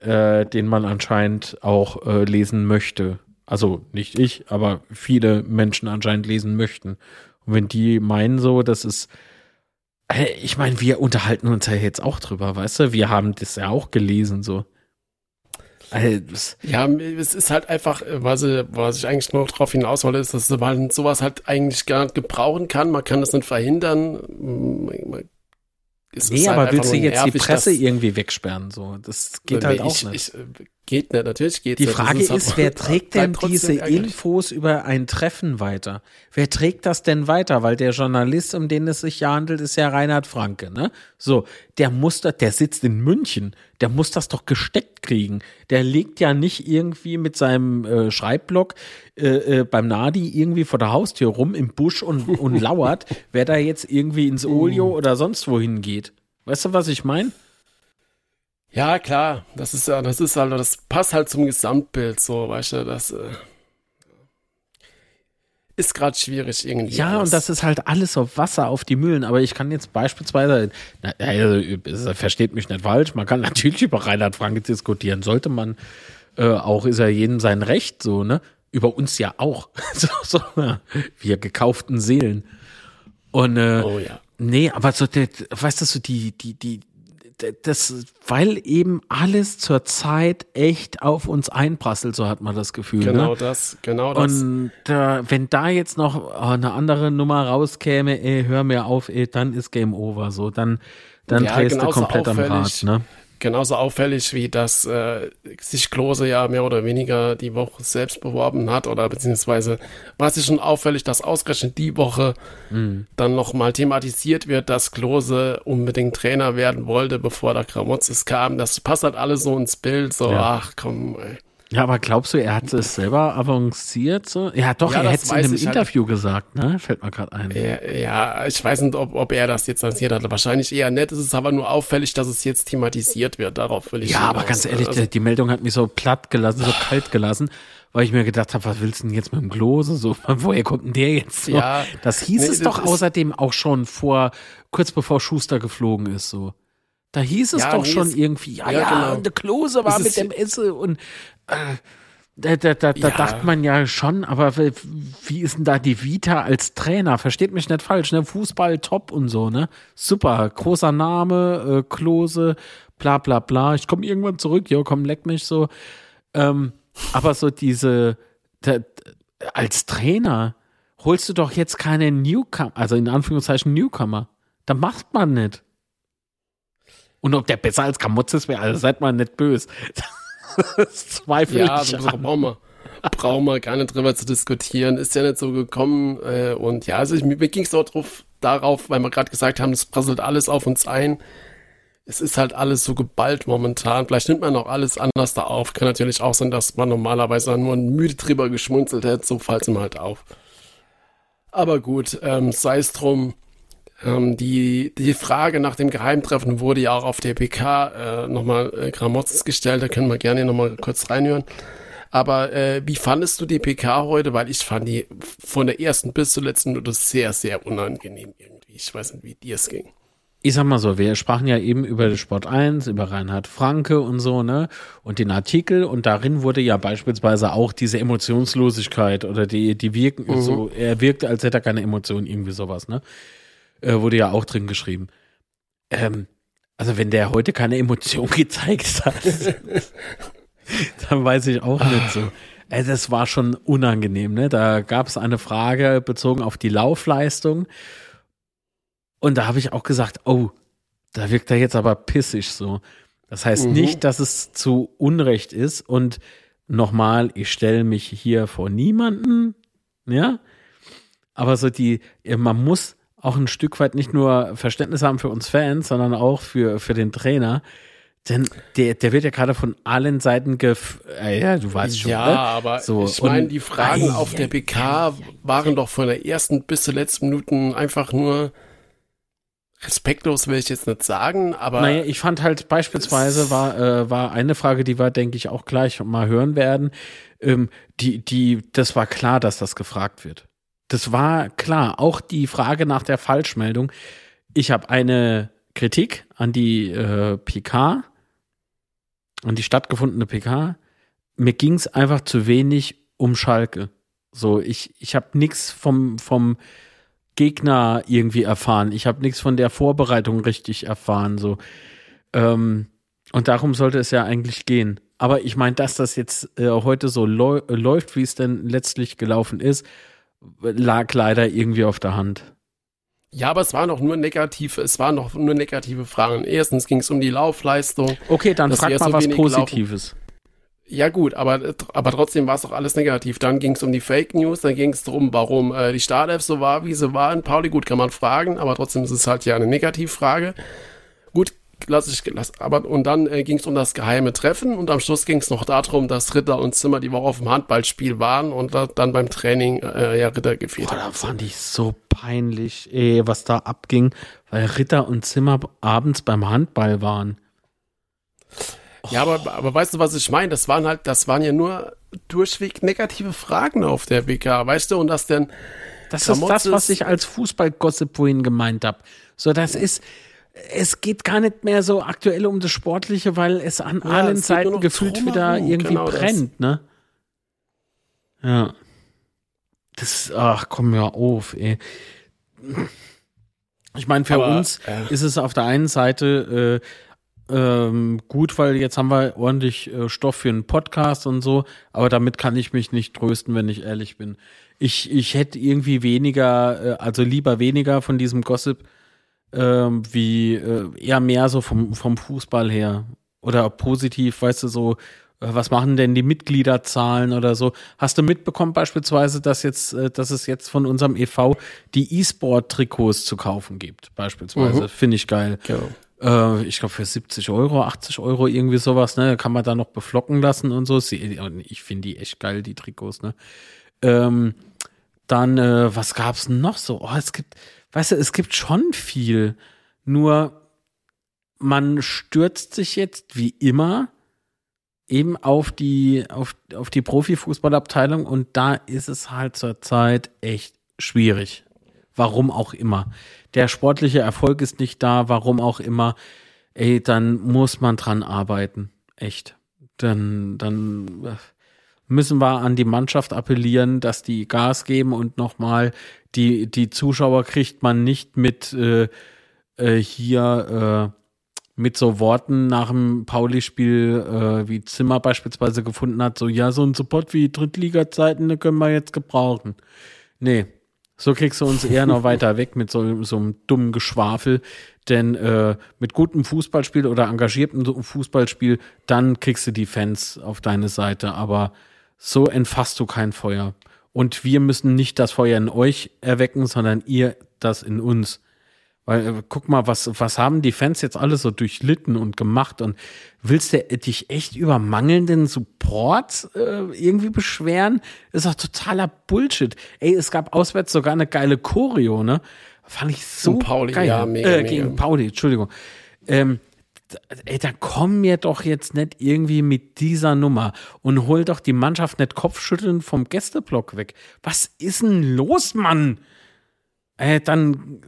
äh, den man anscheinend auch äh, lesen möchte. Also nicht ich, aber viele Menschen anscheinend lesen möchten. Und wenn die meinen so, das ist, Hey, ich meine, wir unterhalten uns ja jetzt auch drüber, weißt du? Wir haben das ja auch gelesen, so. Ja, es ist halt einfach, äh, was, ich- was ich eigentlich nur darauf hinaus wollte, ist, dass man sowas halt eigentlich gar nicht gebrauchen kann. Man kann das nicht verhindern. Man- Es Nee, halt aber einfach willst du jetzt die nervig, Presse dass- irgendwie wegsperren? So, das geht Nee, halt auch ich, nicht. Ich, äh, geht nicht, natürlich geht Die Frage ist, wer trägt denn diese Infos über ein Treffen weiter? Wer trägt das denn weiter? Weil der Journalist, um den es sich ja handelt, ist ja Reinhard Franke, ne? So, der muss das, der sitzt in München, der muss das doch gesteckt kriegen. Der legt ja nicht irgendwie mit seinem äh, Schreibblock äh, äh, beim Nadi irgendwie vor der Haustür rum im Busch und, und lauert, wer da jetzt irgendwie ins Olio oder sonst wohin geht. Weißt du, was ich meine? Ja, klar, das ist ja, das ist halt, das passt halt zum Gesamtbild, so, weißt du, das, äh, ist gerade schwierig irgendwie. Ja, alles. und das ist halt alles auf Wasser auf die Mühlen. Aber ich kann jetzt beispielsweise, na, also, versteht mich nicht falsch, man kann natürlich über Reinhard Franke diskutieren. Sollte man, äh, auch ist ja jedem sein Recht, so, ne? Über uns ja auch. so, so, wir gekauften Seelen. Und äh, oh, ja. nee, aber so, der, weißt du, so die, die, die, das, weil eben alles zur Zeit echt auf uns einprasselt, so hat man das Gefühl. Genau ne? das, genau das. Und äh, wenn da jetzt noch oh, eine andere Nummer rauskäme, ey, hör mir auf, ey, dann ist Game Over. So, dann, dann ja, drehst du komplett am Rad. Ne? Genauso auffällig wie dass äh, sich Klose ja mehr oder weniger die Woche selbst beworben hat oder beziehungsweise war es schon auffällig, dass ausgerechnet die Woche mhm. dann nochmal thematisiert wird, dass Klose unbedingt Trainer werden wollte, bevor der Kramotzes kam. Das passt halt alles so ins Bild, so ja. ach komm, ey. Ja, aber glaubst du, er hat es selber avanciert? So? Ja, doch, ja, er hätte es in einem halt. Interview halt. gesagt, ne? Fällt mir gerade ein. Ja, ja, ich weiß nicht, ob, ob er das jetzt lanciert hat. Wahrscheinlich eher nett. Es ist aber nur auffällig, dass es jetzt thematisiert wird. Darauf will ich Ja, aber ganz ehrlich, also, die Meldung hat mich so platt gelassen, so kalt gelassen, weil ich mir gedacht habe, was willst du denn jetzt mit dem Klose? So, woher kommt denn der jetzt? So? Ja, das hieß nee, es doch außerdem auch schon vor, kurz bevor Schuster geflogen ist, so. Da hieß es ja, doch nee, schon irgendwie, ja, ja, ja genau. der Klose war mit dem Esse und äh, da, da, da, da dachte man ja schon, aber wie ist denn da die Vita als Trainer? Versteht mich nicht falsch, ne? Fußball top und so, ne? Super, großer Name, äh, Klose, bla bla bla. Ich komme irgendwann zurück, jo, komm, leck mich so. Ähm, aber so diese, da, als Trainer holst du doch jetzt keine Newcomer, also in Anführungszeichen Newcomer. Da macht man nicht. Und ob der besser als Kamotzes wäre, also seid mal nicht böse. das zweifle ja, ich. Ja, so brauchen wir, brauchen wir gar nicht drüber zu diskutieren. Ist ja nicht so gekommen. Äh, und ja, also ich, mir ging es auch drauf, darauf, weil wir gerade gesagt haben, es prasselt alles auf uns ein. Es ist halt alles so geballt momentan. Vielleicht nimmt man auch alles anders da auf. Kann natürlich auch sein, dass man normalerweise nur müde drüber geschmunzelt hätte. So fällt es ihm halt auf. Aber gut, ähm, sei es drum. Ähm, die, die Frage nach dem Geheimtreffen wurde ja auch auf der PK äh, nochmal äh, Gramotzes gestellt, da können wir gerne nochmal kurz reinhören. Aber äh, wie fandest du die PK heute? Weil ich fand die von der ersten bis zur letzten Minute sehr, sehr unangenehm irgendwie. Ich weiß nicht, wie dir es ging. Ich sag mal so, wir sprachen ja eben über Sport 1, über Reinhard Franke und so, ne? Und den Artikel und darin wurde ja beispielsweise auch diese Emotionslosigkeit oder die, die wirken mhm. so, er wirkte, als hätte er keine Emotionen, irgendwie sowas, ne? Äh, wurde ja auch drin geschrieben. Ähm, also wenn der heute keine Emotion gezeigt hat, dann weiß ich auch nicht so. Äh, das war schon unangenehm, ne? Da gab es eine Frage bezogen auf die Laufleistung. Und da habe ich auch gesagt, oh, da wirkt er jetzt aber pissig so. Das heißt mhm. nicht, dass es zu Unrecht ist. Und nochmal, ich stelle mich hier vor niemanden, ja. Aber so die, man muss auch ein Stück weit nicht nur Verständnis haben für uns Fans, sondern auch für, für den Trainer. Denn der, der wird ja gerade von allen Seiten gef äh, ja, du weißt schon. Ja, ne? aber so, ich meine, die Fragen auf der PK waren doch von der ersten bis zur letzten Minuten einfach nur respektlos, will ich jetzt nicht sagen, aber. Naja, ich fand halt beispielsweise war, äh, war eine Frage, die wir, denke ich, auch gleich mal hören werden. Ähm, die, die, das war klar, dass das gefragt wird. Das war klar. Auch die Frage nach der Falschmeldung. Ich habe eine Kritik an die äh, PK, an die stattgefundene PK. Mir ging es einfach zu wenig um Schalke. So, ich, ich habe nichts vom, vom Gegner irgendwie erfahren. Ich habe nichts von der Vorbereitung richtig erfahren. So. Ähm, und darum sollte es ja eigentlich gehen. Aber ich meine, dass das jetzt äh, heute so läuft, wie es denn letztlich gelaufen ist, lag leider irgendwie auf der Hand. Ja, aber es waren noch nur negative, es waren noch nur negative Fragen. Erstens ging es um die Laufleistung. Okay, dann frag mal so was Positives. Laufen. Ja gut, aber, aber trotzdem war es doch alles negativ. Dann ging es um die Fake News, dann ging es darum, warum äh, die Startelf so war, wie sie waren. Pauli, gut, kann man fragen, aber trotzdem ist es halt ja eine Negativfrage. Lass ich gelassen. Aber und dann äh, ging es um das geheime Treffen und am Schluss ging es noch darum, dass Ritter und Zimmer die Woche auf dem Handballspiel waren und da, dann beim Training äh, ja Ritter gefehlt Boah, da fand ich so peinlich, ey, was da abging, weil Ritter und Zimmer abends beim Handball waren. Ja, aber, aber weißt du, was ich meine? Das waren halt, das waren ja nur durchweg negative Fragen auf der WK, weißt du, und dass dann das Klamotte ist das, was ich als Fußballgossip vorhin gemeint habe. So, das ist, es geht gar nicht mehr so aktuell um das Sportliche, weil es an ja, allen es Seiten gefühlt wieder irgendwie genau brennt, das. ne? Ja. Das, ach komm ja auf, ey. Ich meine, für Aber, uns äh. ist es auf der einen Seite äh, ähm, gut, weil jetzt haben wir ordentlich äh, Stoff für einen Podcast und so, aber damit kann ich mich nicht trösten, wenn ich ehrlich bin. Ich, ich hätte irgendwie weniger, äh, also lieber weniger von diesem Gossip, ähm, wie äh, eher mehr so vom, vom Fußball her. Oder positiv, weißt du, so, äh, was machen denn die Mitgliederzahlen oder so? Hast du mitbekommen beispielsweise, dass jetzt, äh, dass es jetzt von unserem EV die E-Sport-Trikots zu kaufen gibt, beispielsweise? Mhm. Finde ich geil. Genau. Äh, ich glaube für 70 Euro, 80 Euro, irgendwie sowas, ne? Kann man da noch beflocken lassen und so. Ich finde die echt geil, die Trikots, ne? Ähm, dann, äh, was gab's noch so? Oh, es gibt, weißt du, es gibt schon viel. Nur man stürzt sich jetzt wie immer eben auf die, auf, auf die Profifußballabteilung und da ist es halt zurzeit echt schwierig. Warum auch immer. Der sportliche Erfolg ist nicht da, warum auch immer. Ey, dann muss man dran arbeiten. Echt. Dann, dann äh, müssen wir an die Mannschaft appellieren, dass die Gas geben und nochmal die, die Zuschauer kriegt man nicht mit äh, äh, hier äh, mit so Worten nach dem Pauli-Spiel, äh, wie Zimmer beispielsweise gefunden hat, so, ja, so ein Support wie Drittliga-Zeiten, ne, können wir jetzt gebrauchen. Nee, so kriegst du uns eher noch weiter weg mit so, so einem dummen Geschwafel. Denn äh, mit gutem Fußballspiel oder engagiertem Fußballspiel, dann kriegst du die Fans auf deine Seite. Aber so entfasst du kein Feuer. Und wir müssen nicht das Feuer in euch erwecken, sondern ihr das in uns. Weil, äh, guck mal, was, was haben die Fans jetzt alle so durchlitten und gemacht? Und willst du dich echt über mangelnden Support äh, irgendwie beschweren? Ist doch totaler Bullshit. Ey, es gab auswärts sogar eine geile Choreo, ne? Fand ich so gegen Pauli, geil. Ja, mega, äh, gegen mega. Pauli, Entschuldigung. Ähm, ey, da komm mir doch jetzt nicht irgendwie mit dieser Nummer und hol doch die Mannschaft nicht Kopfschütteln vom Gästeblock weg. Was ist denn los, Mann? Äh, dann.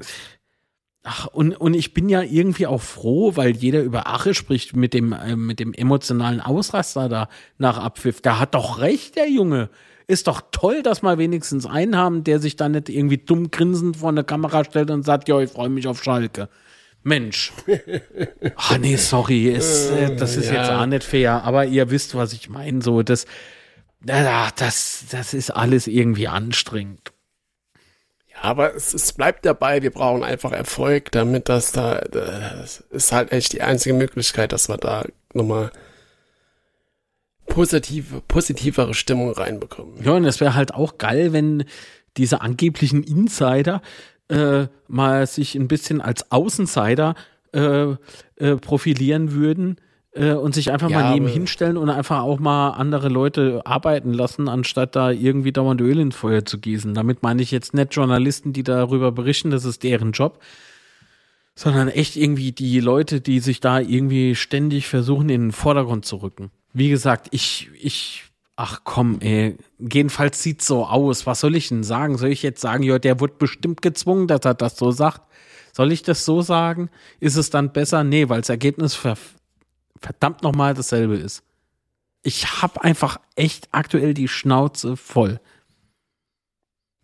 Ach, und, und ich bin ja irgendwie auch froh, weil jeder über Ache spricht mit dem, äh, mit dem emotionalen Ausraster da nach Abpfiff. Da hat doch recht, der Junge. Ist doch toll, dass wir wenigstens einen haben, der sich da nicht irgendwie dumm grinsend vor eine Kamera stellt und sagt, ja, ich freue mich auf Schalke. Mensch. Ah, nee, sorry. Es, äh, das ist ja. jetzt auch nicht fair, aber ihr wisst, was ich meine. So, das, das, das ist alles irgendwie anstrengend. Ja, aber es, es bleibt dabei, wir brauchen einfach Erfolg, damit das da, das ist halt echt die einzige Möglichkeit, dass wir da nochmal positive, positivere Stimmung reinbekommen. Ja, und es wäre halt auch geil, wenn diese angeblichen Insider äh, mal sich ein bisschen als Außensider äh, äh, profilieren würden äh, und sich einfach ja, mal neben hinstellen und einfach auch mal andere Leute arbeiten lassen, anstatt da irgendwie dauernd Öl ins Feuer zu gießen. Damit meine ich jetzt nicht Journalisten, die darüber berichten, das ist deren Job, sondern echt irgendwie die Leute, die sich da irgendwie ständig versuchen, in den Vordergrund zu rücken. Wie gesagt, ich, ich Ach komm, ey. Jedenfalls sieht's so aus. Was soll ich denn sagen? Soll ich jetzt sagen, ja, der wird bestimmt gezwungen, dass er das so sagt? Soll ich das so sagen? Ist es dann besser? Nee, weil das Ergebnis ver verdammt nochmal dasselbe ist. Ich hab einfach echt aktuell die Schnauze voll.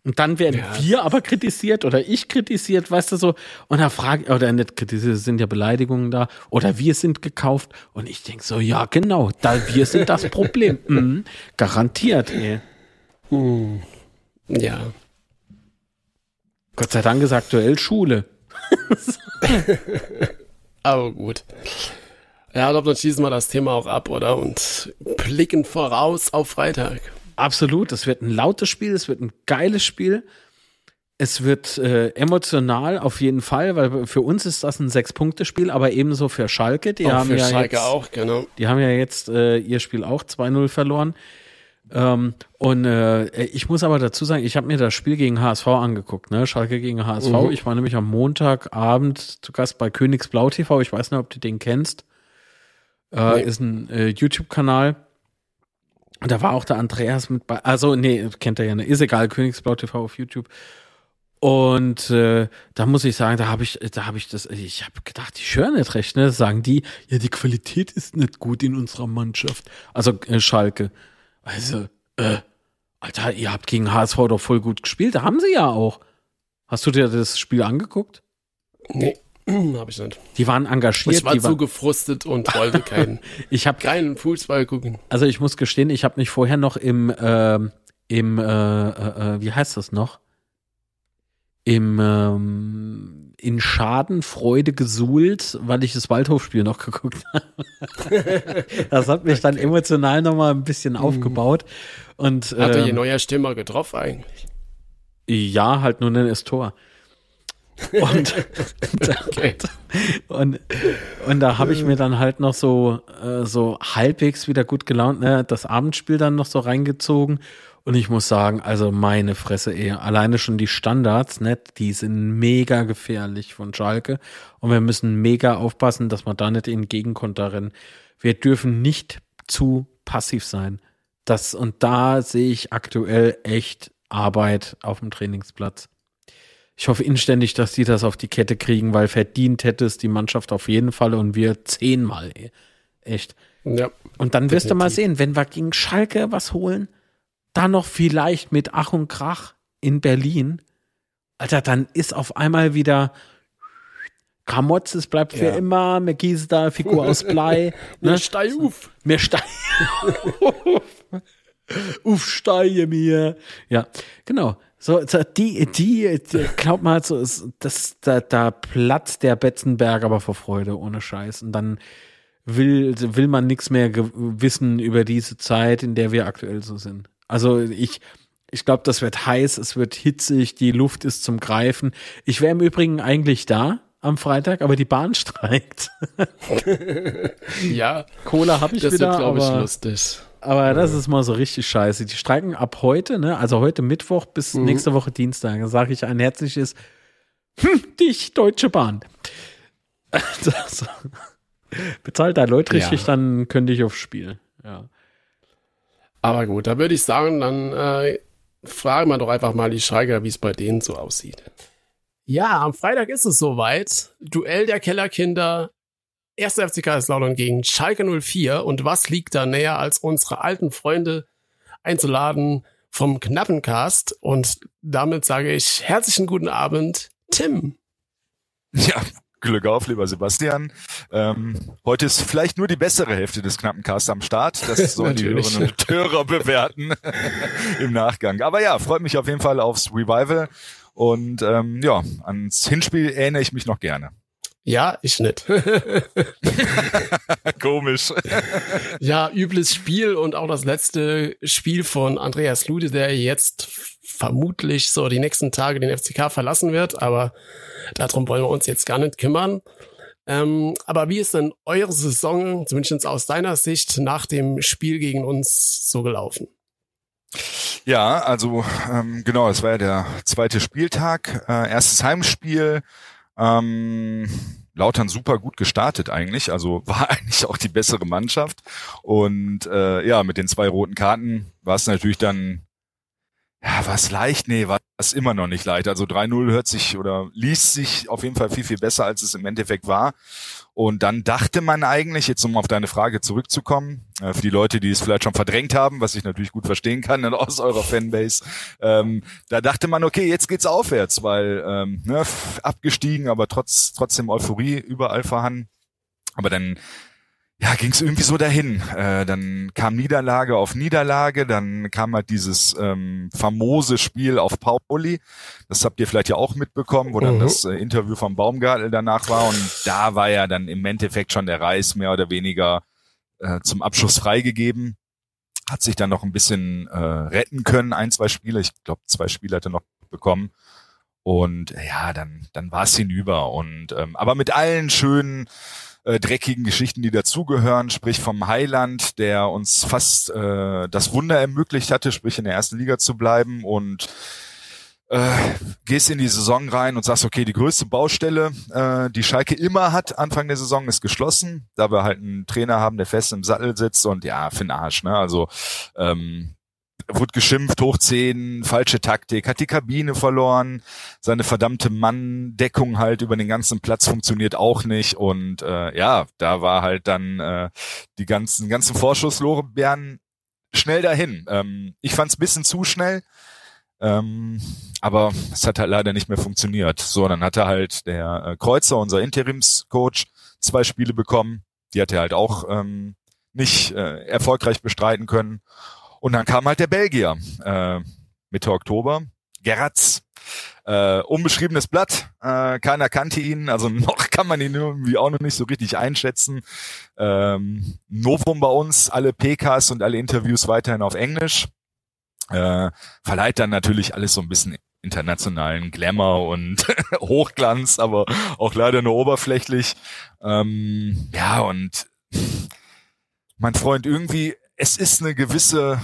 Und dann werden ja. wir aber kritisiert oder ich kritisiert, weißt du so. Und da frage oder nicht kritisiert, sind ja Beleidigungen da. Oder wir sind gekauft. Und ich denk so, ja, genau, da wir sind das Problem. mhm, garantiert, ey. Mhm. Ja. Gott sei Dank ist aktuell Schule. aber gut. Ja, ich glaube, dann schließen wir das Thema auch ab, oder? Und blicken voraus auf Freitag. Absolut, es wird ein lautes Spiel, es wird ein geiles Spiel. Es wird äh, emotional auf jeden Fall, weil für uns ist das ein Sechs-Punkte-Spiel, aber ebenso für Schalke. Die auch haben für ja Schalke jetzt, auch, genau. Die haben ja jetzt äh, ihr Spiel auch 2-0 verloren. Ähm, und äh, ich muss aber dazu sagen, ich habe mir das Spiel gegen HSV angeguckt, ne? Schalke gegen HSV. Mhm. Ich war nämlich am Montagabend zu Gast bei Königsblau TV. Ich weiß nicht, ob du den kennst. Äh, nee. Ist ein äh, YouTube-Kanal. Und da war auch der Andreas mit bei. Also, nee, kennt er ja nicht. Ist egal, Königsblau TV auf YouTube. Und äh, da muss ich sagen, da habe ich, da habe ich das, ich habe gedacht, ich höre nicht recht, ne? Sagen die, ja, die Qualität ist nicht gut in unserer Mannschaft. Also äh, Schalke. Also, äh, Alter, ihr habt gegen HSV doch voll gut gespielt. Da haben sie ja auch. Hast du dir das Spiel angeguckt? Nee, habe ich nicht. Die waren engagiert. Ich war zu gefrustet und wollte keinen, ich habe keinen Fußball gucken. Also ich muss gestehen, ich habe mich vorher noch im, äh, im, äh, äh, wie heißt das noch? Im, ähm, in Schadenfreude gesuhlt, weil ich das Waldhofspiel noch geguckt habe. das hat mich dann emotional nochmal ein bisschen aufgebaut. Und, Hat er ähm, ihr neuer Stürmer getroffen eigentlich? Ja, halt nur ein Tor. Und, Okay. und, und da habe ich mir dann halt noch so, äh, so halbwegs wieder gut gelaunt, ne, das Abendspiel dann noch so reingezogen. Und ich muss sagen, also meine Fresse eher. Alleine schon die Standards, ne, die sind mega gefährlich von Schalke. Und wir müssen mega aufpassen, dass wir da nicht in Gegenkonter rennen. Wir dürfen nicht zu passiv sein. Das, und da sehe ich aktuell echt Arbeit auf dem Trainingsplatz. Ich hoffe inständig, dass die das auf die Kette kriegen, weil verdient hätte es die Mannschaft auf jeden Fall und wir zehnmal. Ey. Echt. Ja. Und dann wirst du mal sehen, wenn wir gegen Schalke was holen, dann noch vielleicht mit Ach und Krach in Berlin, Alter, dann ist auf einmal wieder Kramotz, es bleibt für Ja. immer, mir gießt da Figur aus Blei, Ne? ne? Steig auf. Mir steige. Uff, steige mir. Ja, genau. So, die, die, die glaub mal, so, ist- das, da, da platzt der Betzenberg aber vor Freude, ohne Scheiß. Und dann will, will man nichts mehr wissen über diese Zeit, in der wir aktuell so sind. Also ich, ich glaube, das wird heiß, es wird hitzig, die Luft ist zum Greifen. Ich wäre im Übrigen eigentlich da am Freitag, aber die Bahn streikt. Ja, Cola habe ich das wieder, wird, glaube ich, lustig. aber das ist mal so richtig scheiße. Die streiken ab heute, ne? Also heute Mittwoch bis Mhm. nächste Woche Dienstag. Da sage ich ein herzliches hm, dich, Deutsche Bahn. Das, bezahlt da Leute richtig, Ja. dann könnte ich aufs Spiel. Ja. Aber gut, da würde ich sagen, dann äh, fragen wir doch einfach mal die Schalker, wie es bei denen so aussieht. Ja, am Freitag ist es soweit. Duell der Kellerkinder. 1. FC Kaiserslautern gegen Schalke 04. Und was liegt da näher, als unsere alten Freunde einzuladen vom Knappencast? Und damit sage ich herzlichen guten Abend, Tim. Ja, Glück auf, lieber Sebastian. Ähm, heute ist vielleicht nur die bessere Hälfte des knappen Casts am Start. Das sollen die. Hörerinnen und Hörer bewerten im Nachgang. Aber ja, freut mich auf jeden Fall aufs Revival. Und ähm, ja, ans Hinspiel erinnere ich mich noch gerne. Ja, ich nicht. Komisch. Ja, übles Spiel und auch das letzte Spiel von Andreas Lude, der jetzt vermutlich so die nächsten Tage den FCK verlassen wird, aber darum wollen wir uns jetzt gar nicht kümmern. Ähm, aber wie ist denn eure Saison, zumindest aus deiner Sicht, nach dem Spiel gegen uns so gelaufen? Ja, also ähm, genau, es war ja der zweite Spieltag, äh, erstes Heimspiel. Ähm, Lautern super gut gestartet eigentlich, also war eigentlich auch die bessere Mannschaft. Und äh, ja, mit den zwei roten Karten war es natürlich dann, ja, war leicht? Nee, war immer noch nicht leicht. Also 3-0 hört sich oder liest sich auf jeden Fall viel, viel besser, als es im Endeffekt war. Und dann dachte man eigentlich, jetzt um auf deine Frage zurückzukommen, äh, für die Leute, die es vielleicht schon verdrängt haben, was ich natürlich gut verstehen kann aus eurer Fanbase, ähm, da dachte man, okay, jetzt geht's aufwärts, weil ähm, ne, abgestiegen, aber trotz trotzdem Euphorie überall vorhanden. Aber dann ja, ging es irgendwie so dahin. Äh, dann kam Niederlage auf Niederlage, dann kam halt dieses ähm, famose Spiel auf Pauli. Das habt ihr vielleicht ja auch mitbekommen, wo dann Mhm. das äh, Interview vom Baumgartel danach war. Und da war ja dann im Endeffekt schon der Reis mehr oder weniger äh, zum Abschluss freigegeben. Hat sich dann noch ein bisschen äh, retten können, ein, zwei Spiele. Ich glaube, zwei Spiele hat er noch bekommen. Und ja, dann, dann war es hinüber. Und ähm, aber mit allen schönen äh, dreckigen Geschichten, die dazugehören, sprich vom Heiland, der uns fast äh, das Wunder ermöglicht hatte, sprich in der ersten Liga zu bleiben und äh, gehst in die Saison rein und sagst, okay, die größte Baustelle, äh, die Schalke immer hat, Anfang der Saison ist geschlossen, da wir halt einen Trainer haben, der fest im Sattel sitzt und ja, den Arsch, ne? Also ähm, wurde geschimpft, hoch falsche Taktik, hat die Kabine verloren, seine verdammte Manndeckung halt über den ganzen Platz funktioniert auch nicht und äh, ja, da war halt dann äh, die ganzen ganzen Vorschusslorbeeren schnell dahin. Ähm, ich fand's bisschen zu schnell. Ähm, aber es hat halt leider nicht mehr funktioniert. So, dann hatte halt der äh, Kreuzer, unser Interimscoach, zwei Spiele bekommen. Die hat er halt auch ähm, nicht äh, erfolgreich bestreiten können. Und dann kam halt der Belgier äh, Mitte Oktober, Geratz, äh, unbeschriebenes Blatt, äh, keiner kannte ihn, also noch kann man ihn irgendwie auch noch nicht so richtig einschätzen. Ähm, Novum bei uns, alle PKs und alle Interviews weiterhin auf Englisch äh, verleiht dann natürlich alles so ein bisschen internationalen Glamour und Hochglanz, aber auch leider nur oberflächlich. Ähm, ja, und mein Freund, irgendwie, es ist eine gewisse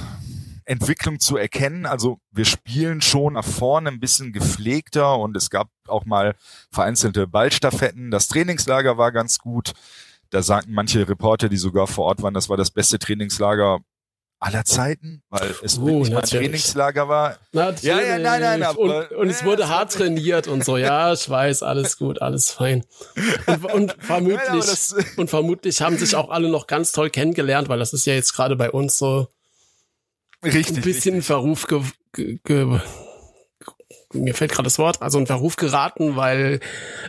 Entwicklung zu erkennen. Also wir spielen schon nach vorne ein bisschen gepflegter und es gab auch mal vereinzelte Ballstaffetten. Das Trainingslager war ganz gut. Da sagten manche Reporter, die sogar vor Ort waren, das war das beste Trainingslager aller Zeiten, weil es Oh, wirklich mein. Trainingslager war. Natürlich. Ja, ja, nein, nein, aber- und, und es Ja, wurde hart trainiert und so. Ja, ich weiß, alles gut, alles fein. Und, und Ja, vermutlich, das- und vermutlich haben sich auch alle noch ganz toll kennengelernt, weil das ist ja jetzt gerade bei uns so Richtig. ein bisschen in Verruf ge, ge, ge mir fällt gerade das Wort, also in Verruf geraten, weil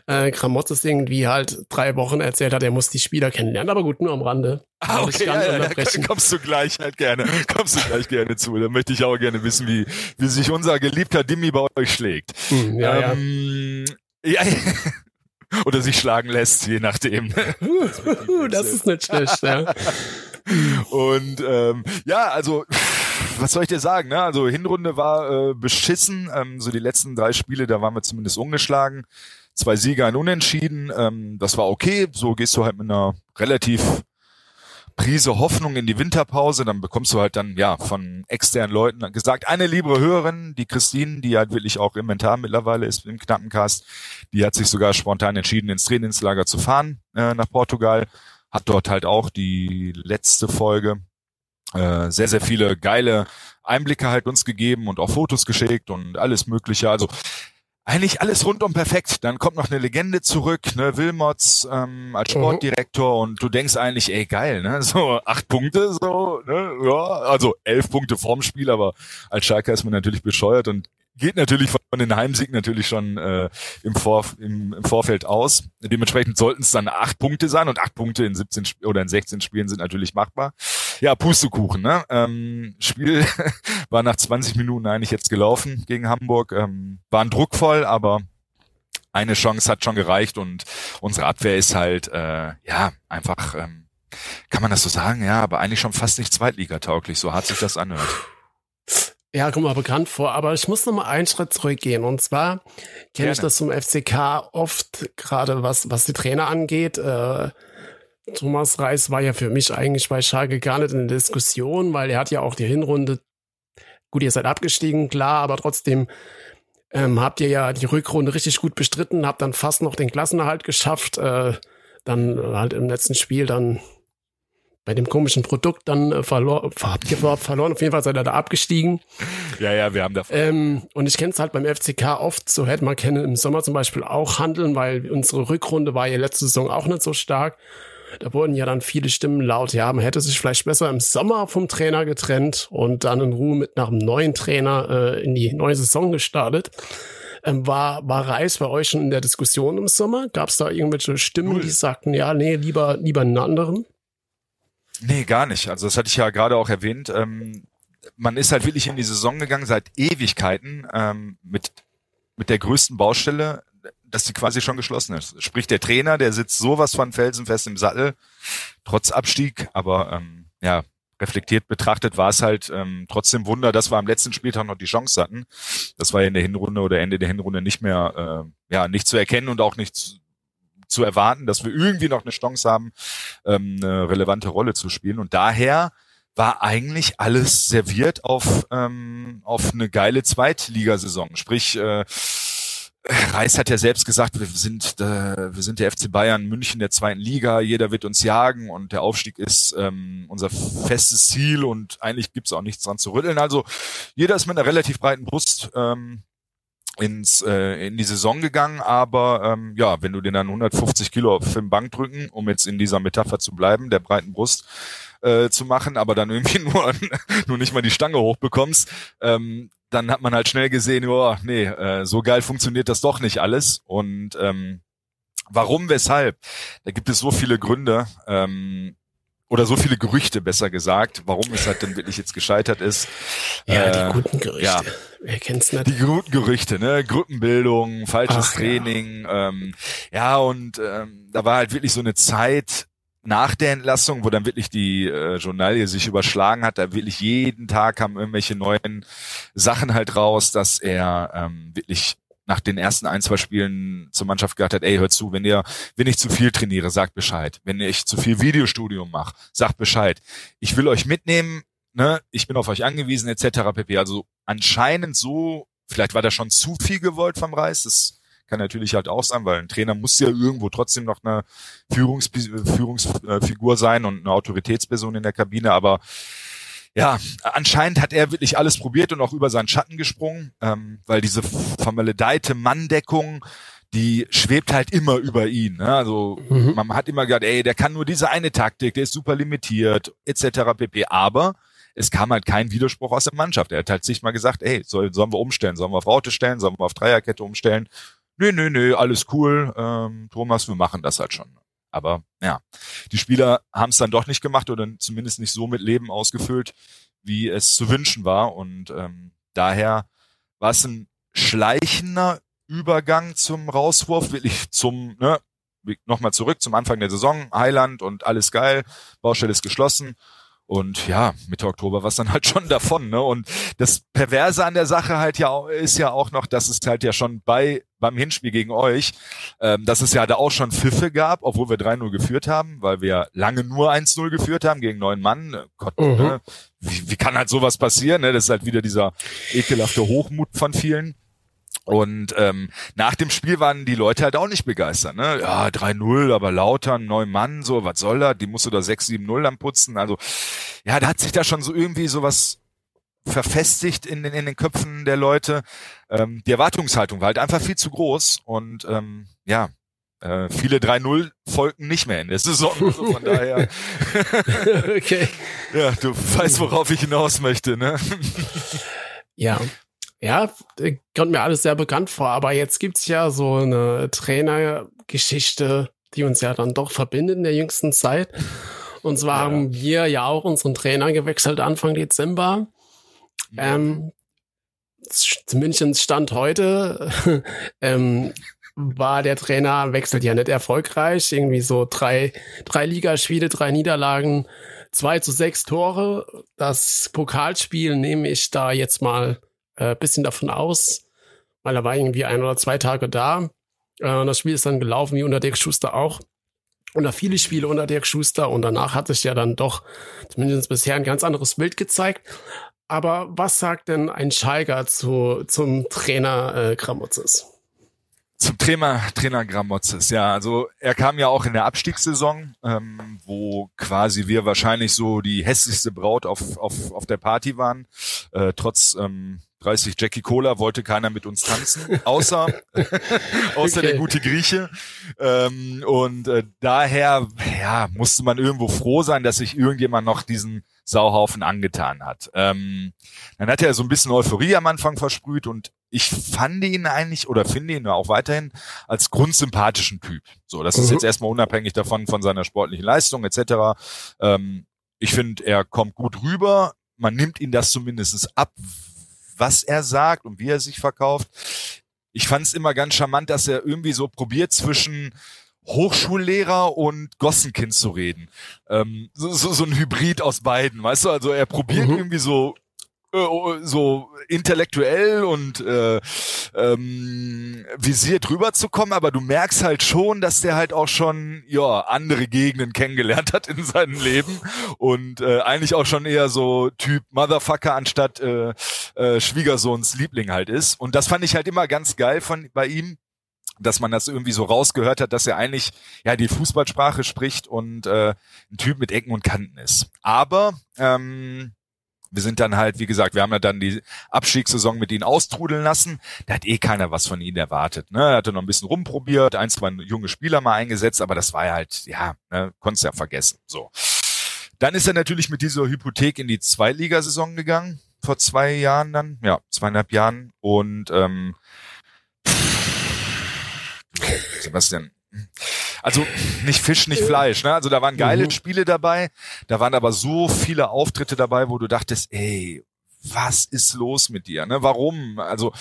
äh, Kramotzes irgendwie halt drei Wochen erzählt hat, er muss die Spieler kennenlernen. Aber gut, nur am Rande. Ah, okay, ja, ja, unterbrechen. kommst du gleich halt gerne, kommst du gleich gerne zu. Da möchte ich auch gerne wissen, wie, wie sich unser geliebter Dimmi bei euch schlägt. Hm, ja, ja. ähm, ja. Oder sich schlagen lässt, je nachdem. Das ist nicht schlecht, ja. Und ähm, ja, also was soll ich dir sagen? Ne? Also Hinrunde war äh, beschissen. Ähm, so die letzten drei Spiele, da waren wir zumindest ungeschlagen. Zwei Sieger, ein Unentschieden. Ähm, das war okay. So gehst du halt mit einer relativ Prise Hoffnung in die Winterpause. Dann bekommst du halt dann ja von externen Leuten gesagt, eine liebe Hörerin, die Christine, die halt wirklich auch im Mental mittlerweile ist im Knappencast, die hat sich sogar spontan entschieden, ins Trainingslager zu fahren äh, nach Portugal. Hat dort halt auch die letzte Folge äh, sehr, sehr viele geile Einblicke halt uns gegeben und auch Fotos geschickt und alles Mögliche. Also eigentlich alles rundum perfekt. Dann kommt noch eine Legende zurück, ne, Wilmots ähm, als Mhm. Sportdirektor und du denkst eigentlich, ey geil, ne, so acht Punkte, so, ne, ja, also elf Punkte vorm Spiel, aber als Schalke ist man natürlich bescheuert und geht natürlich von den Heimsieg natürlich schon äh, im, Vor im, im Vorfeld aus. Dementsprechend sollten es dann acht Punkte sein und acht Punkte in 17 Sp oder in 16 Spielen sind natürlich machbar. Ja, Pustekuchen, ne? Ähm, Spiel war nach 20 Minuten eigentlich jetzt gelaufen gegen Hamburg. Ähm, waren druckvoll, aber eine Chance hat schon gereicht und unsere Abwehr ist halt äh, ja einfach ähm, kann man das so sagen, ja, aber eigentlich schon fast nicht zweitligatauglich, so hart sich das anhört. Ja, kommt mal bekannt vor, aber ich muss noch mal einen Schritt zurückgehen. Und zwar kenne ich das zum FCK oft, gerade was, was die Trainer angeht. Äh, Thomas Reis war ja für mich eigentlich bei Schalke gar nicht in der Diskussion, weil er hat ja auch die Hinrunde, gut, ihr seid abgestiegen, klar, aber trotzdem ähm, habt ihr ja die Rückrunde richtig gut bestritten, habt dann fast noch den Klassenerhalt geschafft, äh, dann halt im letzten Spiel dann bei dem komischen Produkt dann äh, überhaupt verloren, auf jeden Fall seid ihr da abgestiegen. Ja, ja, wir haben da Ähm, und ich kenne es halt beim FCK oft, so hätte man können im Sommer zum Beispiel auch handeln, weil unsere Rückrunde war ja letzte Saison auch nicht so stark. Da wurden ja dann viele Stimmen laut, ja, man hätte sich vielleicht besser im Sommer vom Trainer getrennt und dann in Ruhe mit nach einem neuen Trainer äh, in die neue Saison gestartet. Ähm, war, war Reis bei euch schon in der Diskussion im Sommer? Gab es da irgendwelche Stimmen, Null. die sagten, ja, nee, lieber, lieber einen anderen? Nee, gar nicht. Also das hatte ich ja gerade auch erwähnt. Ähm, man ist halt wirklich in die Saison gegangen seit Ewigkeiten ähm, mit, mit der größten Baustelle, dass die quasi schon geschlossen ist. Sprich, der Trainer, der sitzt sowas von felsenfest im Sattel, trotz Abstieg, aber ähm, ja, reflektiert betrachtet war es halt ähm, trotzdem Wunder, dass wir am letzten Spieltag noch die Chance hatten. Das war ja in der Hinrunde oder Ende der Hinrunde nicht mehr, äh, ja, nicht zu erkennen und auch nicht zu, erwarten, dass wir irgendwie noch eine Chance haben, ähm, eine relevante Rolle zu spielen. Und daher war eigentlich alles serviert auf, ähm, auf eine geile Zweitligasaison. Sprich, äh, Reis hat ja selbst gesagt, wir sind, äh, wir sind der FC Bayern München der zweiten Liga, jeder wird uns jagen und der Aufstieg ist ähm, unser festes Ziel und eigentlich gibt's auch nichts dran zu rütteln. Also jeder ist mit einer relativ breiten Brust ähm, ins äh, in die Saison gegangen, aber ähm, ja, wenn du dir dann 150 Kilo auf den Bank drücken, um jetzt in dieser Metapher zu bleiben, der breiten Brust äh, zu machen, aber dann irgendwie nur nur nicht mal die Stange hochbekommst, ähm, dann hat man halt schnell gesehen, oh, nee, äh, so geil funktioniert das doch nicht alles. Und ähm, warum, weshalb? Da gibt es so viele Gründe. Ähm, oder so viele Gerüchte, besser gesagt, warum es halt denn wirklich jetzt gescheitert ist. Ja, äh, die guten Gerüchte. Ja, Wer kennt's nicht? Die guten Gerüchte, ne? Gruppenbildung, falsches Ach, Training. Ja. Ähm, ja, und ähm, da war halt wirklich so eine Zeit, nach der Entlassung, wo dann wirklich die äh, Journalie sich überschlagen hat, da wirklich jeden Tag kamen irgendwelche neuen Sachen halt raus, dass er ähm, wirklich nach den ersten ein, zwei Spielen zur Mannschaft gesagt hat, ey, hört zu, wenn ihr, wenn ich zu viel trainiere, sagt Bescheid. Wenn ich zu viel Videostudium mache, sagt Bescheid. Ich will euch mitnehmen, ne, ich bin auf euch angewiesen, etc. pp. Also anscheinend so, vielleicht war da schon zu viel gewollt vom Reis, das kann natürlich halt auch sein, weil ein Trainer muss ja irgendwo trotzdem noch eine Führungs Führungsfigur sein und eine Autoritätsperson in der Kabine, aber ja, anscheinend hat er wirklich alles probiert und auch über seinen Schatten gesprungen, ähm, weil diese vermaledeite Manndeckung, die schwebt halt immer über ihn. Ne? Also mhm. man hat immer gesagt, ey, der kann nur diese eine Taktik, der ist super limitiert, etc. pp. Aber es kam halt kein Widerspruch aus der Mannschaft. Er hat halt sich mal gesagt, ey, soll, sollen wir umstellen, sollen wir auf Raute stellen, sollen wir auf Dreierkette umstellen? nö, nö, nö, alles cool, ähm, Thomas, wir machen das halt schon. Aber ja, die Spieler haben es dann doch nicht gemacht oder zumindest nicht so mit Leben ausgefüllt, wie es zu wünschen war. Und ähm, daher war es ein schleichender Übergang zum Rauswurf, wirklich zum, ne, nochmal zurück zum Anfang der Saison, Highland und alles geil, Baustelle ist geschlossen. Und ja, Mitte Oktober war es dann halt schon davon. Ne? Und das Perverse an der Sache halt ja ist ja auch noch, dass es halt ja schon bei beim Hinspiel gegen euch, ähm, dass es ja da auch schon Pfiffe gab, obwohl wir 3-0 geführt haben, weil wir lange nur 1-0 geführt haben gegen neun Mann. Gott, mhm. ne? wie, wie kann halt sowas passieren? Ne? Das ist halt wieder dieser ekelhafte Hochmut von vielen. Und ähm, nach dem Spiel waren die Leute halt auch nicht begeistert. Ne? Ja, 3-0, aber lauter, neun Mann, so, was soll das? Die musst du da 6-7-0 dann putzen. Also, ja, da hat sich da schon so irgendwie sowas verfestigt in den, in den Köpfen der Leute. Ähm, die Erwartungshaltung war halt einfach viel zu groß und ähm, ja, äh, viele 3-0 folgten nicht mehr in der Saison. Also von daher. okay. Ja, du weißt, worauf ich hinaus möchte, ne? ja. Ja, kommt mir alles sehr bekannt vor, aber jetzt gibt's ja so eine Trainergeschichte, die uns ja dann doch verbindet in der jüngsten Zeit. Und zwar ja. haben wir ja auch unseren Trainer gewechselt Anfang Dezember. Ja. Ähm, zumindest Stand heute ähm, war der Trainer wechselt ja nicht erfolgreich. Irgendwie so drei, drei Ligaspiele, drei Niederlagen, zwei zu sechs Tore. Das Pokalspiel nehme ich da jetzt mal äh, bisschen davon aus, weil er war irgendwie ein oder zwei Tage da. Äh, das Spiel ist dann gelaufen, wie unter Dirk Schuster auch. Und da viele Spiele unter Dirk Schuster und danach hat sich ja dann doch zumindest bisher ein ganz anderes Bild gezeigt. Aber was sagt denn ein Schalker zu, zum Trainer äh, Gramotzes? Zum Trainer, Trainer Gramotzes, ja, also er kam ja auch in der Abstiegssaison, ähm, wo quasi wir wahrscheinlich so die hässlichste Braut auf, auf, auf der Party waren, äh, trotz ähm, 30 Jackie Cola wollte keiner mit uns tanzen, außer, außer okay. der gute Grieche. Ähm, und äh, daher ja, musste man irgendwo froh sein, dass sich irgendjemand noch diesen Sauhaufen angetan hat. Ähm, dann hat er so ein bisschen Euphorie am Anfang versprüht und ich fand ihn eigentlich oder finde ihn auch weiterhin als grundsympathischen Typ. So, das mhm. ist jetzt erstmal unabhängig davon von seiner sportlichen Leistung etc. Ähm, ich finde, er kommt gut rüber. Man nimmt ihn das zumindest ab, was er sagt und wie er sich verkauft. Ich fand es immer ganz charmant, dass er irgendwie so probiert zwischen Hochschullehrer und Gossenkind zu reden. Ähm, so, so, so ein Hybrid aus beiden, weißt du? Also er probiert mhm. irgendwie so so intellektuell und äh, ähm, visiert rüberzukommen, aber du merkst halt schon, dass der halt auch schon ja andere Gegenden kennengelernt hat in seinem Leben und äh, eigentlich auch schon eher so Typ Motherfucker anstatt äh, äh, Schwiegersohns Liebling halt ist. Und das fand ich halt immer ganz geil von bei ihm dass man das irgendwie so rausgehört hat, dass er eigentlich ja die Fußballsprache spricht und äh, ein Typ mit Ecken und Kanten ist. Aber ähm, wir sind dann halt, wie gesagt, wir haben ja dann die Abstiegssaison mit ihnen austrudeln lassen. Da hat eh keiner was von ihnen erwartet. Ne? Er hatte noch ein bisschen rumprobiert, ein, zwei junge Spieler mal eingesetzt, aber das war halt, ja, ne, konntest ja vergessen. So. Dann ist er natürlich mit dieser Hypothek in die Zweitligasaison gegangen, vor zwei Jahren dann, ja, zweieinhalb Jahren. Und ähm, Sebastian, also nicht Fisch, nicht Fleisch. Ne? Also da waren geile mhm. Spiele dabei, da waren aber so viele Auftritte dabei, wo du dachtest, ey, was ist los mit dir? Ne? Warum? Also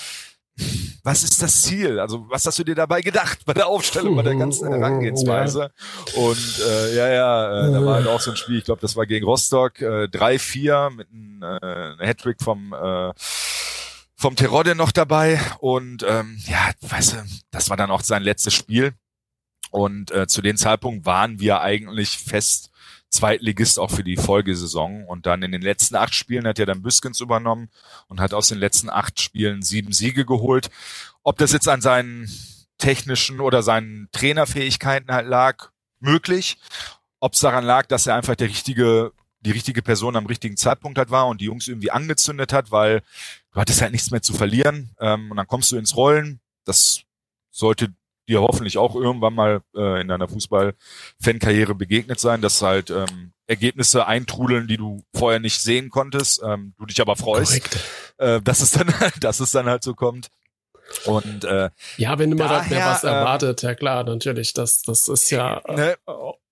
was ist das Ziel? Also was hast du dir dabei gedacht bei der Aufstellung, bei der ganzen mhm. Herangehensweise? Und äh, ja, ja, äh, da war halt auch so ein Spiel, ich glaube, das war gegen Rostock, äh, 3-4 mit einem äh, Hattrick vom äh, vom Terodde noch dabei und ähm, ja, weißt du, das war dann auch sein letztes Spiel und äh, zu dem Zeitpunkt waren wir eigentlich fest Zweitligist auch für die Folgesaison. Und dann in den letzten acht Spielen hat er dann Büskens übernommen und hat aus den letzten acht Spielen sieben Siege geholt. Ob das jetzt an seinen technischen oder seinen Trainerfähigkeiten halt lag, möglich. Ob es daran lag, dass er einfach der richtige, die richtige Person am richtigen Zeitpunkt halt war und die Jungs irgendwie angezündet hat, weil du hattest halt nichts mehr zu verlieren. Ähm, und dann kommst du ins Rollen. Das sollte dir hoffentlich auch irgendwann mal äh, in deiner Fußball-Fan-Karriere begegnet sein, dass halt ähm, Ergebnisse eintrudeln, die du vorher nicht sehen konntest, ähm, du dich aber freust, äh, dass es dann, dass es dann halt so kommt. Und äh, ja, wenn immer daher, mehr was ähm, erwartet, ja klar, natürlich, das das ist ja ne,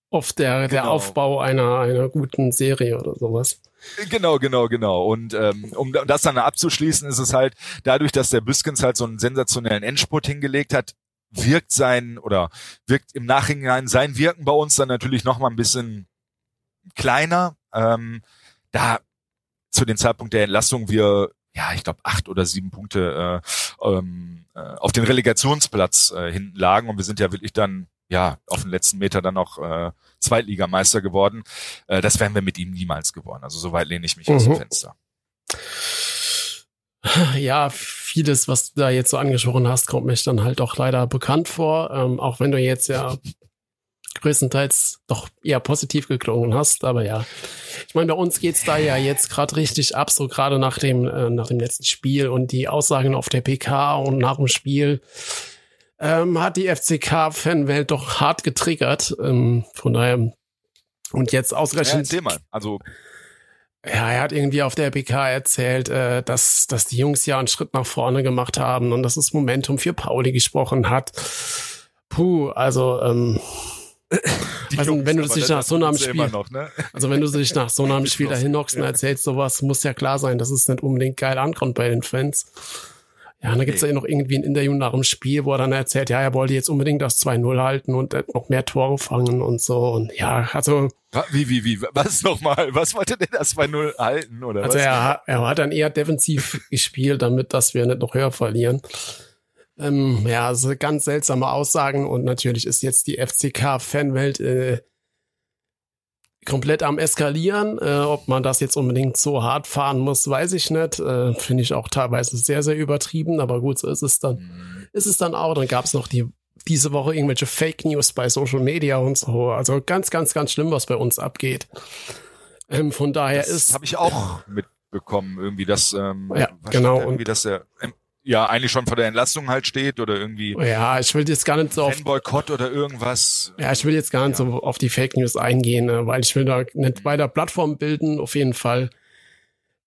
oft der der genau. Aufbau einer einer guten Serie oder sowas. Genau, genau, genau. Und ähm, um das dann abzuschließen, ist es halt dadurch, dass der Büskens halt so einen sensationellen Endspurt hingelegt hat, wirkt sein oder wirkt im Nachhinein sein Wirken bei uns dann natürlich noch mal ein bisschen kleiner. Ähm, da zu dem Zeitpunkt der Entlassung wir ja, ich glaube, acht oder sieben Punkte äh, ähm, äh, auf den Relegationsplatz äh, hinten lagen und wir sind ja wirklich dann ja auf den letzten Meter dann noch äh, Zweitligameister geworden. Äh, das wären wir mit ihm niemals geworden. Also soweit lehne ich mich mhm. aus dem mhm. Fenster. Ja, vieles, was du da jetzt so angesprochen hast, kommt mir dann halt auch leider bekannt vor. Ähm, auch wenn du jetzt ja größtenteils doch eher positiv geklungen hast, aber ja. Ich meine, bei uns geht's da ja jetzt gerade richtig ab, so gerade nach dem, äh, nach dem letzten Spiel und die Aussagen auf der PK und nach dem Spiel ähm, hat die FCK-Fanwelt doch hart getriggert. Ähm, von daher und jetzt ausgerechnet. Ja, mal. Also ja, er hat irgendwie auf der PK erzählt, äh, dass, dass die Jungs ja einen Schritt nach vorne gemacht haben und dass das Momentum für Pauli gesprochen hat. Puh, also ähm, also, Jungs, wenn du dich nach so einem Spiel, noch, ne? also wenn du dich nach so einem Spiel dahin hockst und erzählst sowas, muss ja klar sein, dass es nicht unbedingt geil ankommt bei den Fans. Ja, und da gibt's nee. ja noch irgendwie ein Interview nach dem Spiel, wo er dann erzählt, ja, er wollte jetzt unbedingt das 2-0 halten und noch mehr Tore fangen und so. Und ja, also. Wie, wie, wie, was nochmal? Was wollte denn das 2-0 halten, oder also was? Er, er hat dann eher defensiv gespielt, damit, dass wir nicht noch höher verlieren. Ähm, ja, also ganz seltsame Aussagen und natürlich ist jetzt die FCK-Fanwelt äh, komplett am eskalieren. Äh, ob man das jetzt unbedingt so hart fahren muss, weiß ich nicht. Äh, Finde ich auch teilweise sehr, sehr übertrieben, aber gut, so ist es dann. Mhm. Ist es dann auch. Dann gab es noch die diese Woche irgendwelche Fake News bei Social Media und so. Also ganz, ganz, ganz schlimm, was bei uns abgeht. Ähm, von daher das ist. Habe ich auch mitbekommen, irgendwie, dass ähm, ja, genau. Irgendwie, dass der ja eigentlich schon vor der Entlassung halt steht oder irgendwie. Ja, ich will jetzt gar nicht so auf Boykott oder irgendwas. Ja, ich will jetzt gar nicht ja. so auf die Fake News eingehen, ne, weil ich will da nicht weiter Plattform bilden, auf jeden Fall.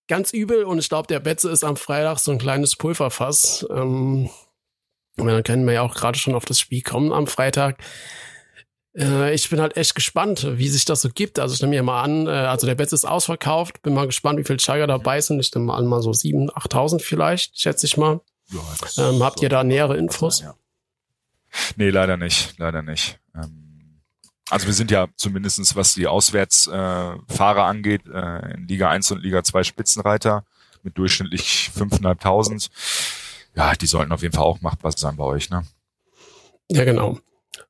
Ganz übel und ich glaube, der Betze ist am Freitag so ein kleines Pulverfass. Ähm, und dann können wir ja auch gerade schon auf das Spiel kommen am Freitag. Äh, ich bin halt echt gespannt, wie sich das so gibt. Also ich nehme mir mal an, äh, also der Betze ist ausverkauft. Bin mal gespannt, wie viele Steiger dabei sind. Ich nehme mal an, mal so 7.000, 8.000 vielleicht, schätze ich mal. Ja, ähm, habt ihr da nähere Infos? Sein, ja. Nee, leider nicht, leider nicht. Ähm, also wir sind ja zumindestens was die Auswärtsfahrer äh, angeht, äh, in Liga 1 und Liga 2 Spitzenreiter mit durchschnittlich 5.500. Ja, die sollten auf jeden Fall auch machbar sein bei euch, ne? Ja, genau.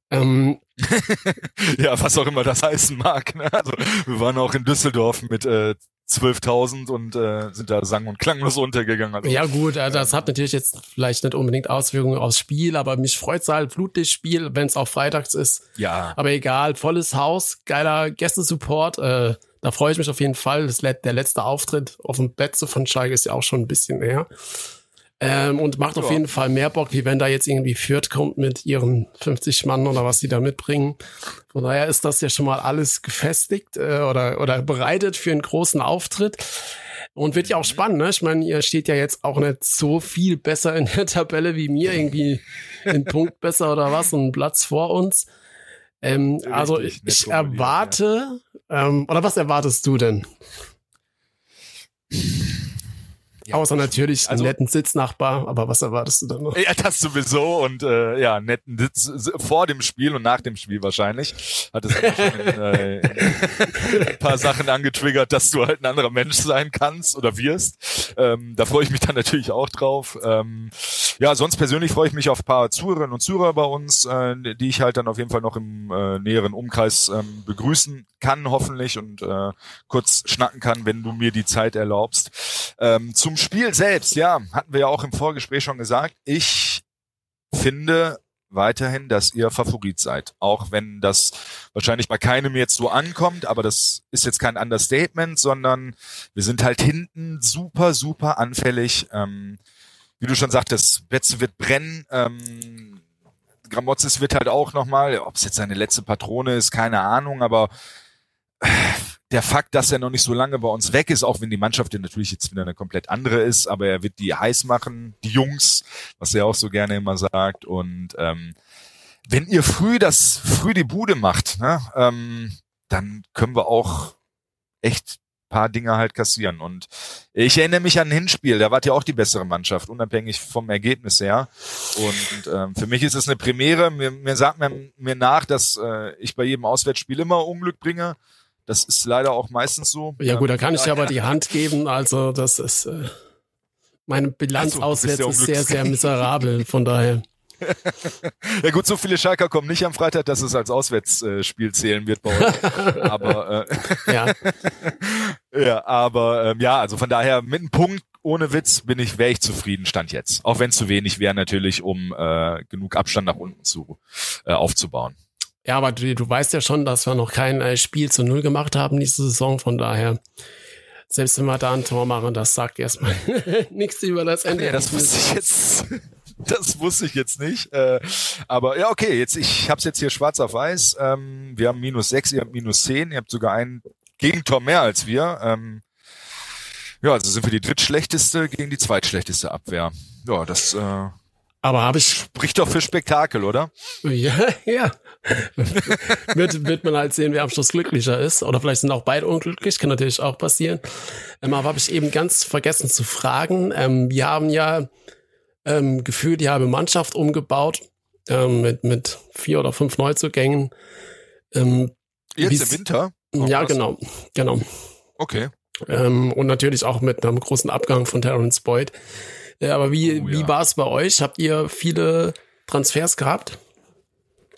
Ähm, ja, was auch immer das heißen mag. Ne? Also wir waren auch in Düsseldorf mit äh, 12.000 und äh, sind da sang- und klanglos untergegangen. Also, ja gut, äh, das hat natürlich jetzt vielleicht nicht unbedingt Auswirkungen aufs Spiel, aber mich freut's halt, Flutlichtspiel, wenn es auch freitags ist. Ja. Aber egal, volles Haus, geiler Gästesupport, äh, da freue ich mich auf jeden Fall. Das, der letzte Auftritt auf dem Betze von Schalke ist ja auch schon ein bisschen her. Ähm, und macht ja. auf jeden Fall mehr Bock, wie wenn da jetzt irgendwie Fürth kommt mit ihren 50 Mann oder was sie da mitbringen. Von daher ist das ja schon mal alles gefestigt äh, oder, oder bereitet für einen großen Auftritt. Und wird ja auch spannend, ne? Ich meine, ihr steht ja jetzt auch nicht so viel besser in der Tabelle wie mir, irgendwie einen Punkt besser oder was, und einen Platz vor uns. Ähm, Richtig, also ich, ich erwarte, ja. ähm, oder was erwartest du denn? Ja, Außer natürlich also, einen netten Sitznachbar, aber was erwartest du dann noch? Ja, das sowieso und äh, ja, netten Sitz vor dem Spiel und nach dem Spiel wahrscheinlich. Hat es äh, ein paar Sachen angetriggert, dass du halt ein anderer Mensch sein kannst oder wirst. Ähm, da freue ich mich dann natürlich auch drauf. Ähm, ja, sonst persönlich freue ich mich auf ein paar Zuhörerinnen und Zuhörer bei uns, äh, die ich halt dann auf jeden Fall noch im äh, näheren Umkreis ähm, begrüßen kann, hoffentlich, und äh, kurz schnacken kann, wenn du mir die Zeit erlaubst. Ähm, zum Spiel selbst, ja, hatten wir ja auch im Vorgespräch schon gesagt. Ich finde weiterhin, dass ihr Favorit seid. Auch wenn das wahrscheinlich bei keinem jetzt so ankommt, aber das ist jetzt kein Understatement, sondern wir sind halt hinten super, super anfällig. Ähm, wie du schon sagtest, Betze wird brennen. Ähm, Gramozis wird halt auch nochmal, ob es jetzt seine letzte Patrone ist, keine Ahnung, aber der Fakt, dass er noch nicht so lange bei uns weg ist, auch wenn die Mannschaft ja natürlich jetzt wieder eine komplett andere ist, aber er wird die heiß machen, die Jungs, was er auch so gerne immer sagt. Und ähm, wenn ihr früh das, früh die Bude macht, ne, ähm, dann können wir auch echt paar Dinge halt kassieren. Und ich erinnere mich an ein Hinspiel, da wart ja auch die bessere Mannschaft, unabhängig vom Ergebnis her. Und ähm, für mich ist es eine Premiere. Mir, mir sagt man mir nach, dass äh, ich bei jedem Auswärtsspiel immer Unglück bringe. Das ist leider auch meistens so. Ja gut, da kann ich dir aber die Hand geben. Also das ist äh, meine Bilanz also, auswärts ist sehr, sehr miserabel. Von daher. Ja gut, so viele Schalker kommen nicht am Freitag, dass es als Auswärtsspiel zählen wird bei euch. aber äh, ja. ja, aber ähm, ja, also von daher mit einem Punkt ohne Witz bin ich, wäre ich zufrieden, stand jetzt. Auch wenn es zu wenig wäre natürlich, um äh, genug Abstand nach unten zu äh, aufzubauen. Ja, aber du, du weißt ja schon, dass wir noch kein äh, Spiel zu Null gemacht haben diese Saison. Von daher, selbst wenn wir da ein Tor machen, das sagt erstmal nichts über das Ende. Ja, das wusste ich jetzt. Das wusste ich jetzt nicht. Äh, aber ja, okay, jetzt ich habe es jetzt hier schwarz auf weiß. Ähm, wir haben minus sechs, ihr habt minus zehn. Ihr habt sogar ein Gegentor mehr als wir. Ähm, ja, also sind wir die drittschlechteste gegen die zweitschlechteste Abwehr. Ja, das äh, aber habe ich spricht doch für Spektakel, oder? Ja, ja. wird, wird man halt sehen, wer am Schluss glücklicher ist. Oder vielleicht sind auch beide unglücklich, kann natürlich auch passieren. Ähm, aber habe ich eben ganz vergessen zu fragen. Ähm, wir haben ja ähm, gefühlt die halbe Mannschaft umgebaut ähm, mit, mit vier oder fünf Neuzugängen. Ähm, Jetzt im Winter? Oh, ja, was? genau, genau. Okay. Ähm, und natürlich auch mit einem großen Abgang von Terrence Boyd. Äh, aber wie, oh, ja. wie war es bei euch? Habt ihr viele Transfers gehabt?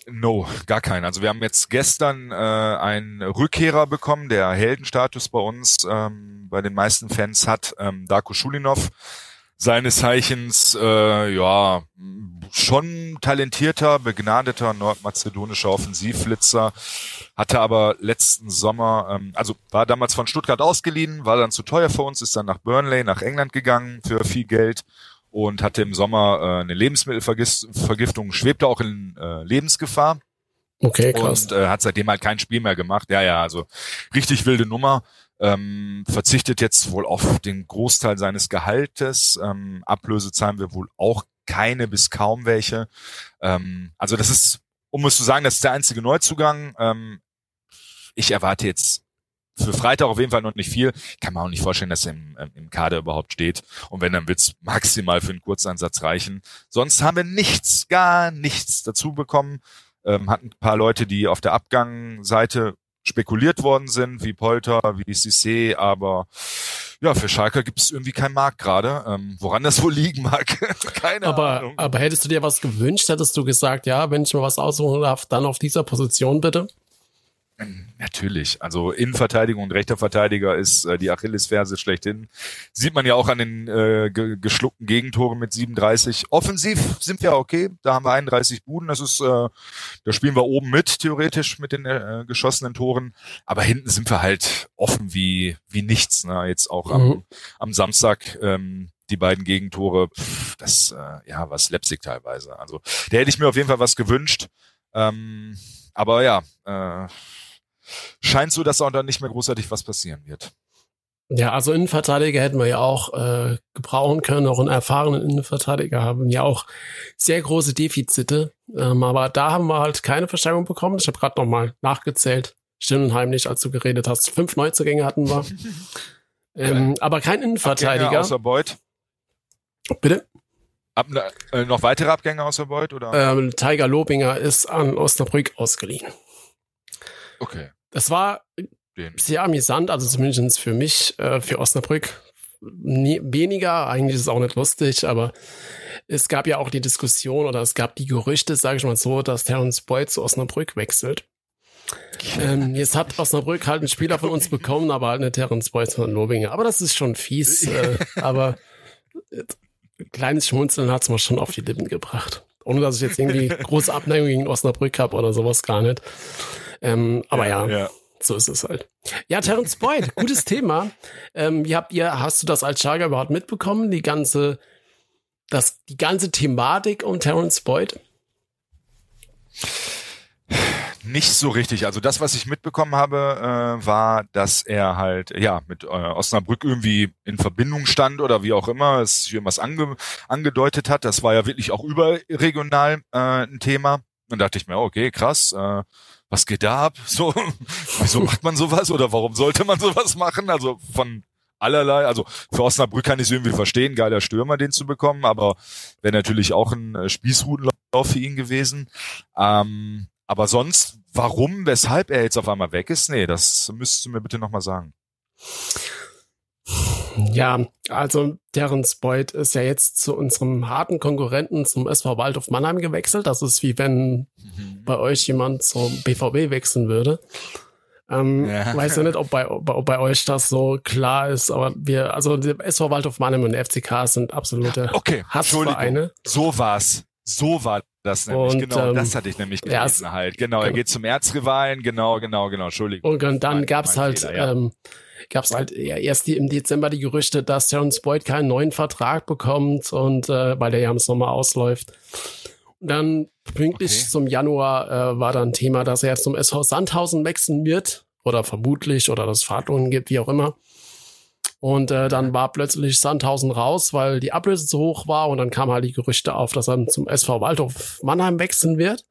No, gar keinen. Also wir haben jetzt gestern äh, einen Rückkehrer bekommen, der Heldenstatus bei uns ähm, bei den meisten Fans hat, ähm, Darko Schulinov seines Zeichens äh, ja schon talentierter, begnadeter nordmazedonischer Offensivflitzer, hatte aber letzten Sommer, ähm, also war damals von Stuttgart ausgeliehen, war dann zu teuer für uns, ist dann nach Burnley, nach England gegangen für viel Geld und hatte im Sommer äh, eine Lebensmittelvergiftung, schwebte auch in äh, Lebensgefahr. Okay, krass. Und äh, hat seitdem halt kein Spiel mehr gemacht. Ja, ja, also richtig wilde Nummer ähm, verzichtet jetzt wohl auf den Großteil seines Gehaltes. Ähm, Ablöse zahlen wir wohl auch keine bis kaum welche. Ähm, also das ist, um es zu sagen, das ist der einzige Neuzugang. Ähm, ich erwarte jetzt für Freitag auf jeden Fall noch nicht viel. Ich kann mir auch nicht vorstellen, dass er im, ähm, im Kader überhaupt steht. Und wenn, dann wird's maximal für einen Kurzeinsatz reichen. Sonst haben wir nichts, gar nichts dazu bekommen. Ähm, hatten ein paar Leute, die auf der Abgangseite spekuliert worden sind, wie Polter, wie Cissé, aber ja, für Schalke gibt es irgendwie keinen Markt gerade. Ähm, woran das wohl liegen mag, keine aber, Ahnung. Aber hättest du dir was gewünscht, hättest du gesagt, ja, wenn ich mir was aussuchen darf, dann auf dieser Position bitte? Natürlich. Also Innenverteidigung und rechter Verteidiger ist äh, die Achillesferse schlechthin. Sieht man ja auch an den äh, ge geschluckten Gegentoren mit 37. Offensiv sind wir okay. Da haben wir 31 Buden. Das ist, äh, da spielen wir oben mit, theoretisch, mit den äh, geschossenen Toren. Aber hinten sind wir halt offen wie, wie nichts. Ne? Jetzt auch am, mhm. am Samstag. Ähm, die beiden Gegentore, pff, das äh, ja was Leipzig teilweise. Also da hätte ich mir auf jeden Fall was gewünscht. Ähm, aber ja, äh, scheint so, dass auch dann nicht mehr großartig was passieren wird. Ja, also Innenverteidiger hätten wir ja auch äh, gebrauchen können. Auch einen erfahrenen Innenverteidiger haben ja auch sehr große Defizite. Ähm, aber da haben wir halt keine Verstärkung bekommen. Ich habe gerade noch mal nachgezählt. Still und heimlich, als du geredet hast. Fünf Neuzugänge hatten wir. ähm, aber kein Innenverteidiger. Abgänge außer Beuth. Bitte? Ab, äh, noch weitere Abgänge außer Beuth? Oder? Ähm, Tiger Lobinger ist an Osnabrück ausgeliehen. Okay. Das war sehr amüsant, also zumindest für mich, äh, für Osnabrück. Nie, weniger, eigentlich ist es auch nicht lustig, aber es gab ja auch die Diskussion oder es gab die Gerüchte, sage ich mal so, dass Terence Boyd zu Osnabrück wechselt. Ähm, jetzt hat Osnabrück halt einen Spieler von uns bekommen, aber halt eine Terence Boyd von Lobinger. Aber das ist schon fies. Äh, aber äh, kleines Schmunzeln hat es mir schon auf die Lippen gebracht. Ohne dass ich jetzt irgendwie große Abneigung gegen Osnabrück habe oder sowas gar nicht. Ähm, aber ja, ja, so ist es halt. Ja, Terence Boyd, gutes Thema. Ähm, wie habt ihr, hast du das als Schlager überhaupt mitbekommen? Die ganze, das, die ganze Thematik um Terence Boyd? Nicht so richtig. Also das, was ich mitbekommen habe, äh, war, dass er halt ja mit äh, Osnabrück irgendwie in Verbindung stand oder wie auch immer, es sich irgendwas ange angedeutet hat. Das war ja wirklich auch überregional äh, ein Thema. Dann dachte ich mir, okay, krass, äh, was geht da ab? So, wieso macht man sowas oder warum sollte man sowas machen? Also von allerlei, also für Osnabrück kann ich es irgendwie verstehen, geiler Stürmer den zu bekommen, aber wäre natürlich auch ein äh, Spießrutenlauf für ihn gewesen. Ähm, aber sonst, warum, weshalb er jetzt auf einmal weg ist, nee, das müsstest du mir bitte nochmal sagen. Ja, also Terence Boyd ist ja jetzt zu unserem harten Konkurrenten zum SV Waldhof Mannheim gewechselt. Das ist wie wenn mhm. bei euch jemand zum BVB wechseln würde. Ähm, ja. Weiß ja nicht, ob bei, ob bei euch das so klar ist, aber wir, also der SV Waldhof Mannheim und der FCK sind absolute okay, Hassvereine. So war's. So war das nämlich, und, genau, ähm, das hatte ich nämlich gelesen ja, halt. Genau, er geht zum Erzrivalen, genau, genau, genau, Entschuldigung. Und, und dann gab's halt Fehler, ja. ähm, gab es halt erst im Dezember die Gerüchte, dass Terence Boyd keinen neuen Vertrag bekommt und äh, weil der ja im Sommer ausläuft. Und dann pünktlich okay. zum Januar äh, war dann Thema, dass er zum SV Sandhausen wechseln wird oder vermutlich oder dass es Fahrtlohn gibt, wie auch immer. Und äh, dann war plötzlich Sandhausen raus, weil die Ablöse zu hoch war und dann kam halt die Gerüchte auf, dass er zum SV Waldhof Mannheim wechseln wird.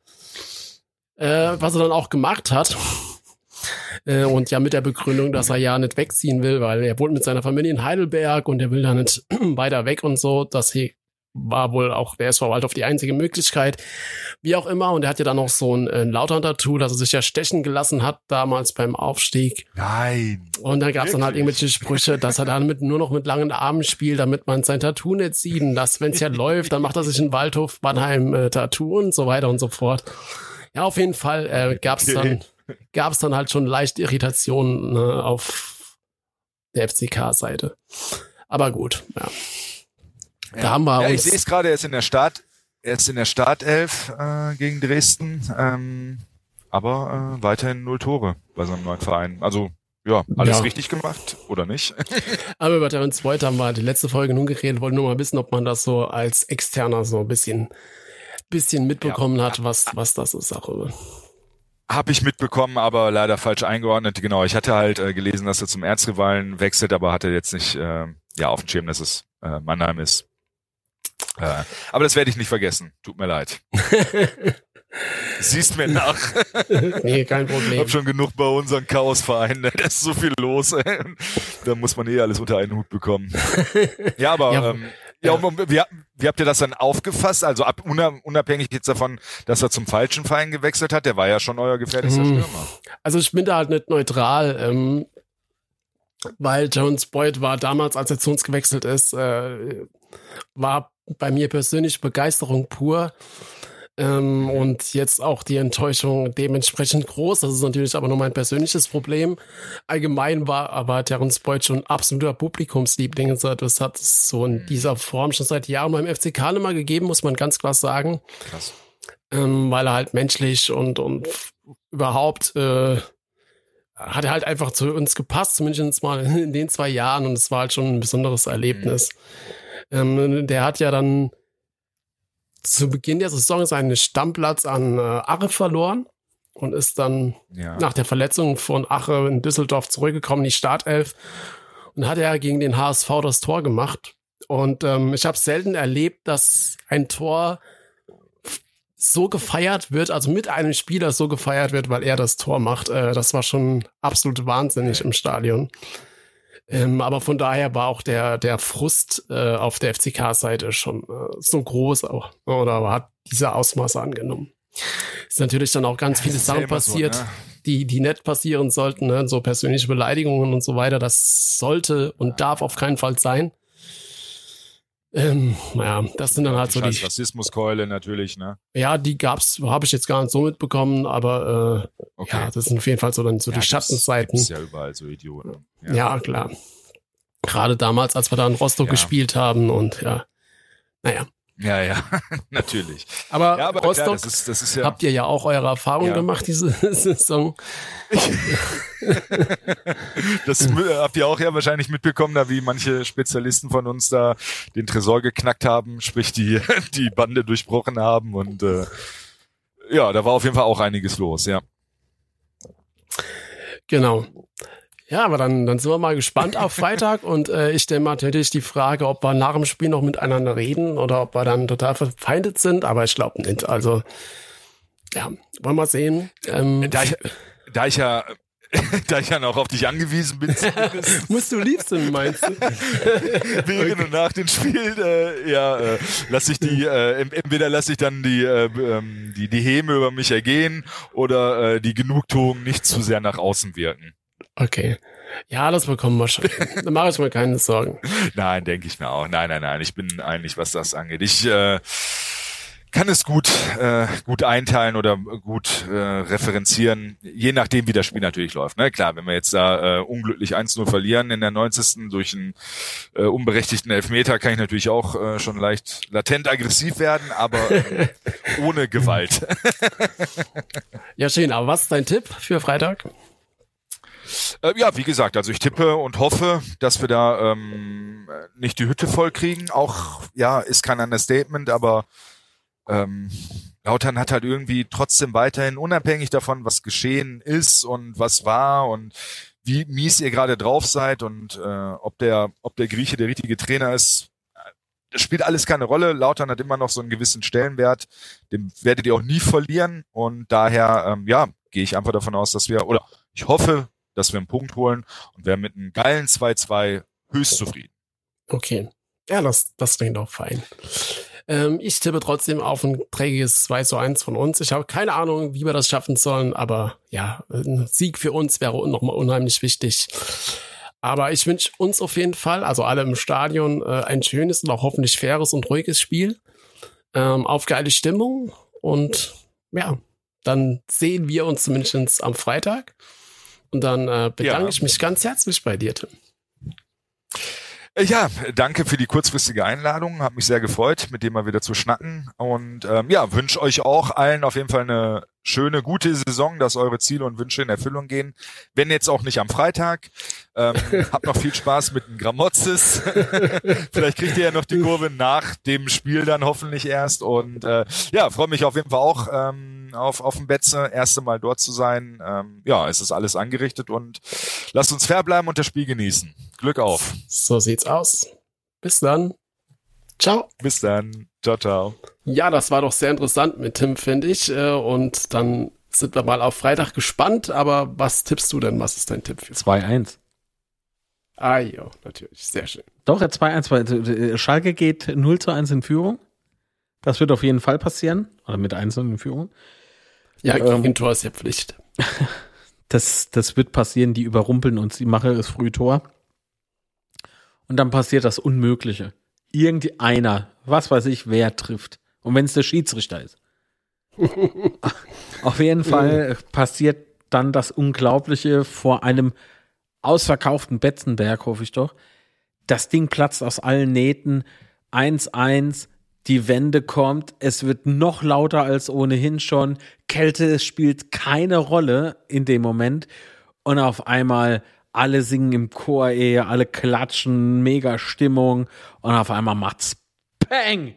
Äh, was er dann auch gemacht hat. Äh, und ja mit der Begründung, dass er ja nicht wegziehen will, weil er wohnt mit seiner Familie in Heidelberg und er will da nicht weiter weg und so. Das war wohl auch der SV Waldorf die einzige Möglichkeit. Wie auch immer. Und er hat ja dann noch so ein, ein Lautern-Tattoo, dass er sich ja stechen gelassen hat, damals beim Aufstieg. Nein. Und da gab es dann halt irgendwelche Sprüche, dass er dann mit, nur noch mit langen Armen spielt, damit man sein Tattoo nicht sieht. Und dass, wenn es ja läuft, dann macht er sich in Waldhof Mannheim äh, Tattoo und so weiter und so fort. Ja, auf jeden Fall äh, gab es dann gab es dann halt schon leicht Irritationen ne, auf der FCK-Seite. Aber gut, ja. Da ja. haben wir ja, uns. Ich sehe es gerade, er ist in der Start, er ist in der Startelf äh, gegen Dresden, ähm, aber äh, weiterhin null Tore bei seinem neuen Verein. Also ja, alles ja. richtig gemacht oder nicht? aber über Terence Boyd haben wir die letzte Folge nun geredet, wollte nur mal wissen, ob man das so als Externer so ein bisschen, bisschen mitbekommen ja. hat, was, was das ist auch. Habe ich mitbekommen, aber leider falsch eingeordnet. Genau, ich hatte halt äh, gelesen, dass er zum Erzrivalen wechselt, aber hatte jetzt nicht äh, ja auf dem Schirm, dass es äh, Mannheim ist. Äh, aber das werde ich nicht vergessen. Tut mir leid. Siehst mir nach. nee, kein Problem. Ich hab schon genug bei unseren Chaosvereinen. Da ist so viel los. da muss man eh alles unter einen Hut bekommen. Ja, aber ja, ähm, ja, wie, wie habt ihr das dann aufgefasst? Also ab, unabhängig jetzt davon, dass er zum falschen Verein gewechselt hat, der war ja schon euer gefährlichster hm. Stürmer. Also ich bin da halt nicht neutral. Ähm, weil Jones Boyd war damals, als er zu uns gewechselt ist, äh, war bei mir persönlich Begeisterung pur. Ähm, und jetzt auch die Enttäuschung dementsprechend groß. Das ist natürlich aber nur mein persönliches Problem. Allgemein war aber Terence Boyd schon absoluter Publikumsliebling. Das hat es so in dieser Form schon seit Jahren beim FC Kahnemann gegeben, muss man ganz klar sagen. Krass. Ähm, weil er halt menschlich und, und überhaupt äh, hat er halt einfach zu uns gepasst, zumindest mal in den zwei Jahren. Und es war halt schon ein besonderes Erlebnis. Mhm. Ähm, der hat ja dann zu Beginn der Saison seinen Stammplatz an äh, Ache verloren und ist dann ja. nach der Verletzung von Ache in Düsseldorf zurückgekommen in die Startelf und hat ja gegen den HSV das Tor gemacht. Und ähm, ich habe selten erlebt, dass ein Tor so gefeiert wird, also mit einem Spieler so gefeiert wird, weil er das Tor macht. Äh, das war schon absolut wahnsinnig im Stadion. Ähm, aber von daher war auch der, der Frust äh, auf der FCK-Seite schon äh, so groß auch, oder hat diese Ausmaße angenommen. Ist natürlich dann auch ganz viele Sachen passiert, so, ne? die, die nett passieren sollten, ne? so persönliche Beleidigungen und so weiter. Das sollte und darf auf keinen Fall sein. Ähm, naja, das sind dann halt die so die Rassismuskeule natürlich, ne? Ja, die gab's, habe ich jetzt gar nicht so mitbekommen, aber äh, okay. ja, das sind auf jeden Fall so dann so ja, die Schattenseiten. Ist ja überall so Idioten. Ja, ja klar. Gerade damals, als wir da in Rostock ja. gespielt haben und ja, naja. Ja, ja, natürlich. Aber, ja, aber Rostock, klar, das ist, das ist ja, habt ihr ja auch eure Erfahrungen ja. gemacht diese Saison. das habt ihr auch ja wahrscheinlich mitbekommen, da wie manche Spezialisten von uns da den Tresor geknackt haben, sprich die die Bande durchbrochen haben und äh, ja, da war auf jeden Fall auch einiges los, ja. Genau. Ja, aber dann, dann sind wir mal gespannt auf Freitag und äh, ich stelle mal natürlich die Frage, ob wir nach dem Spiel noch miteinander reden oder ob wir dann total verfeindet sind, aber ich glaube nicht. Also, ja, wollen wir sehen. Ähm, da, ich, da ich ja da ich ja noch auf dich angewiesen bin. Musst du lieb sein, meinst du? Während okay. und nach dem Spiel, äh, ja, äh, lass ich die, äh, entweder lasse ich dann die, äh, ähm, die, die Häme über mich ergehen oder äh, die Genugtuung nicht zu sehr nach außen wirken. Okay. Ja, das bekommen wir schon. da mache ich mir keine Sorgen. Nein, denke ich mir auch. Nein, nein, nein. Ich bin eigentlich, was das angeht. Ich äh, kann es gut, äh, gut einteilen oder gut äh, referenzieren, je nachdem, wie das Spiel natürlich läuft. Ne? Klar, wenn wir jetzt da äh, unglücklich 1-0 verlieren in der 90. durch einen äh, unberechtigten Elfmeter, kann ich natürlich auch äh, schon leicht latent aggressiv werden, aber äh, ohne Gewalt. ja, schön. Aber was ist dein Tipp für Freitag? Äh, ja, wie gesagt, also ich tippe und hoffe, dass wir da ähm, nicht die Hütte voll kriegen. Auch, ja, ist kein Understatement, aber ähm, Lautern hat halt irgendwie trotzdem weiterhin, unabhängig davon, was geschehen ist und was war und wie mies ihr gerade drauf seid und äh, ob der, ob der Grieche der richtige Trainer ist, das spielt alles keine Rolle. Lautern hat immer noch so einen gewissen Stellenwert, den werdet ihr auch nie verlieren und daher, ähm, ja, gehe ich einfach davon aus, dass wir, oder ich hoffe, dass wir einen Punkt holen und wären mit einem geilen 2-2 höchst zufrieden. Okay. Ja, das, das klingt auch fein. Ähm, ich tippe trotzdem auf ein trägiges 2 zu 1 von uns. Ich habe keine Ahnung, wie wir das schaffen sollen, aber ja, ein Sieg für uns wäre nochmal unheimlich wichtig. Aber ich wünsche uns auf jeden Fall, also alle im Stadion, äh, ein schönes und auch hoffentlich faires und ruhiges Spiel. Ähm, auf geile Stimmung und ja, dann sehen wir uns zumindest am Freitag. Und dann äh, bedanke ja. ich mich ganz herzlich bei dir, Tim. Äh, ja, danke für die kurzfristige Einladung. Hat mich sehr gefreut, mit dem mal wieder zu schnacken. Und ähm, ja, wünsche euch auch allen auf jeden Fall eine schöne, gute Saison, dass eure Ziele und Wünsche in Erfüllung gehen. Wenn jetzt auch nicht am Freitag. Ähm, habt noch viel Spaß mit dem Gramozis. Vielleicht kriegt ihr ja noch die Kurve nach dem Spiel dann hoffentlich erst. Und äh, ja, freue mich auf jeden Fall auch ähm, auf, auf dem Betze. Erste Mal dort zu sein. Ähm, ja, es ist alles angerichtet und lasst uns fair bleiben und das Spiel genießen. Glück auf. So sieht's aus. Bis dann. Ciao. Bis dann. Ciao, ciao. Ja, das war doch sehr interessant mit Tim, finde ich. Äh, und dann sind wir mal auf Freitag gespannt. Aber was tippst du denn? Was ist dein Tipp für 2-1. Ah, ja, natürlich. Sehr schön. Doch, 2-1. Äh, Schalke geht 0 zu 1 in Führung. Das wird auf jeden Fall passieren. Oder mit 1 in Führung. Ja, gegen ähm, Tor ist ja Pflicht. das, das wird passieren. Die überrumpeln uns. Die Mache ist früh Tor. und dann passiert das Unmögliche. Irgendeiner, was weiß ich, wer trifft. Und wenn es der Schiedsrichter ist. Auf jeden Fall passiert dann das Unglaubliche vor einem ausverkauften Betzenberg, hoffe ich doch. Das Ding platzt aus allen Nähten. 1-1, die Wende kommt, es wird noch lauter als ohnehin schon. Kälte spielt keine Rolle in dem Moment. Und auf einmal alle singen im Chor, ey, alle klatschen, mega Stimmung. Und auf einmal macht's Peng!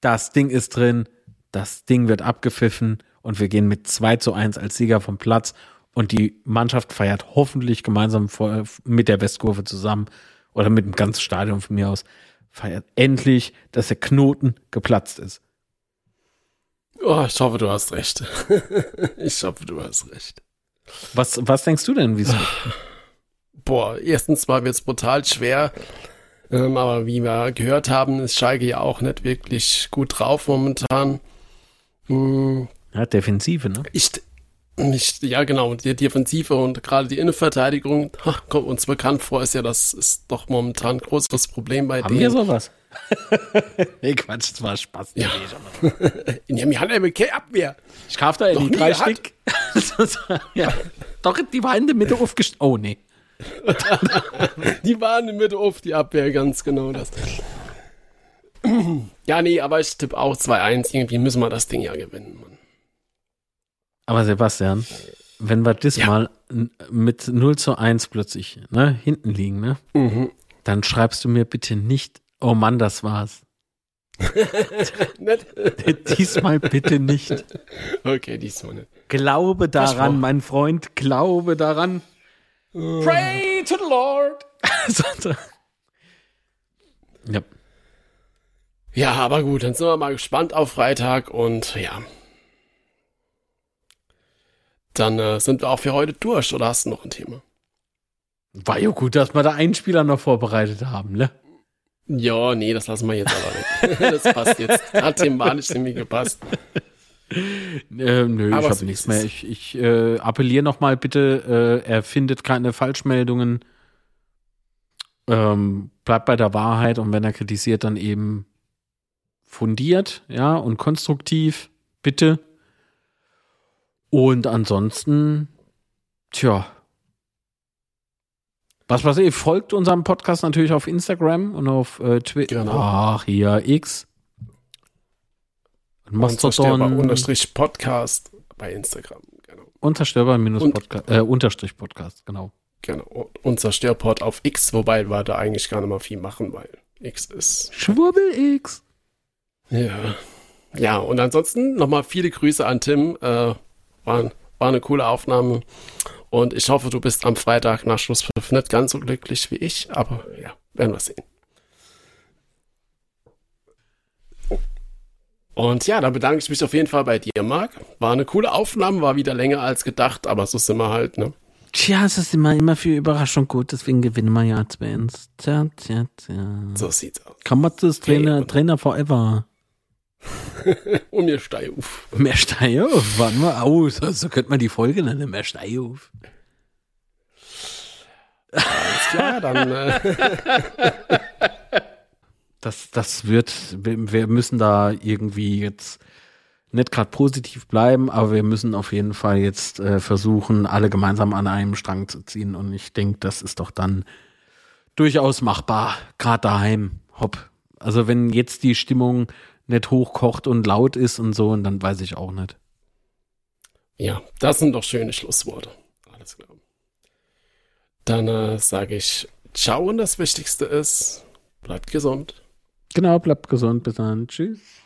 Das Ding ist drin, das Ding wird abgepfiffen und wir gehen mit 2 zu 1 als Sieger vom Platz. Und die Mannschaft feiert hoffentlich gemeinsam vor, mit der Westkurve zusammen oder mit dem ganzen Stadion von mir aus, feiert endlich, dass der Knoten geplatzt ist. Oh, ich hoffe, du hast recht. ich hoffe, du hast recht. Was, was denkst du denn, wie es Boah, erstens mal wird es brutal schwer. Ähm, aber wie wir gehört haben, ist Schalke ja auch nicht wirklich gut drauf momentan. Hm. Ja, Defensive, ne? Ich, nicht, ja, genau, die Defensive und gerade die Innenverteidigung, ha, kommt uns bekannt vor, ist ja, das ist doch momentan ein größeres Problem bei Haben denen. Haben wir sowas? nee, Quatsch, das war Spaß. Ja. In ihrem Hand eine Abwehr. Ich kauf da die drei Stück. ja. Doch, die waren in der Mitte aufgestellt. Oh, nee. die waren in der Mitte auf, die Abwehr, ganz genau das. ja, nee, aber ich tippe auch 2-1. Irgendwie müssen wir das Ding ja gewinnen, Mann. Aber Sebastian, wenn wir das ja. mit 0 zu 1 plötzlich ne, hinten liegen, ne? Mhm. Dann schreibst du mir bitte nicht, oh Mann, das war's. diesmal bitte nicht. Okay, diesmal nicht. Glaube daran, mein Freund, glaube daran. Uh. Pray to the Lord. ja. Ja, aber gut, dann sind wir mal gespannt auf Freitag und ja. Dann äh, sind wir auch für heute durch, oder hast du noch ein Thema? War ja gut, dass wir da einen Spieler noch vorbereitet haben, ne? Ja, nee, das lassen wir jetzt aber weg. das passt jetzt. Hat thematisch irgendwie gepasst. Äh, nö, aber ich habe nichts mehr. Ich, ich äh, appelliere nochmal bitte, äh, er findet keine Falschmeldungen. Ähm, bleibt bei der Wahrheit und wenn er kritisiert, dann eben fundiert, ja, und konstruktiv, bitte. Und ansonsten, tja. Was weiß ich, folgt unserem Podcast natürlich auf Instagram und auf äh, Twitter. Genau. Ach, hier, X. Mastodon. Unterstrich Podcast bei Instagram. Genau. Unterstörbar minus Podcast, äh, Unterstrich Podcast, genau. Genau. Unzerstörport auf X, wobei wir da eigentlich gar nicht mal viel machen, weil X ist. Schwurbel X. Ja. Ja, und ansonsten nochmal viele Grüße an Tim. Äh, war, war eine coole Aufnahme. Und ich hoffe, du bist am Freitag nach Schlusspfiff nicht ganz so glücklich wie ich, aber ja, werden wir sehen. Und ja, da bedanke ich mich auf jeden Fall bei dir, Marc. War eine coole Aufnahme, war wieder länger als gedacht, aber so sind wir halt, ne? Tja, es ist immer, immer für Überraschung gut, deswegen gewinnen wir ja Twins. Tja, tja, tja. So sieht's aus. Kann man das Trainer, okay, Trainer forever. Und mehr Steihauf. Mehr Steihauf? Warten wir aus. So könnte man die Folge nennen. Mehr Steihauf. Alles klar, dann. Äh das, das wird, wir müssen da irgendwie jetzt nicht gerade positiv bleiben, aber wir müssen auf jeden Fall jetzt äh, versuchen, alle gemeinsam an einem Strang zu ziehen. Und ich denke, das ist doch dann durchaus machbar, gerade daheim. Hopp. Also wenn jetzt die Stimmung nicht hochkocht und laut ist und so, und dann weiß ich auch nicht. Ja, das sind doch schöne Schlussworte. Alles klar. Dann äh, sage ich Ciao und das Wichtigste ist, bleibt gesund. Genau, bleibt gesund. Bis dann. Tschüss.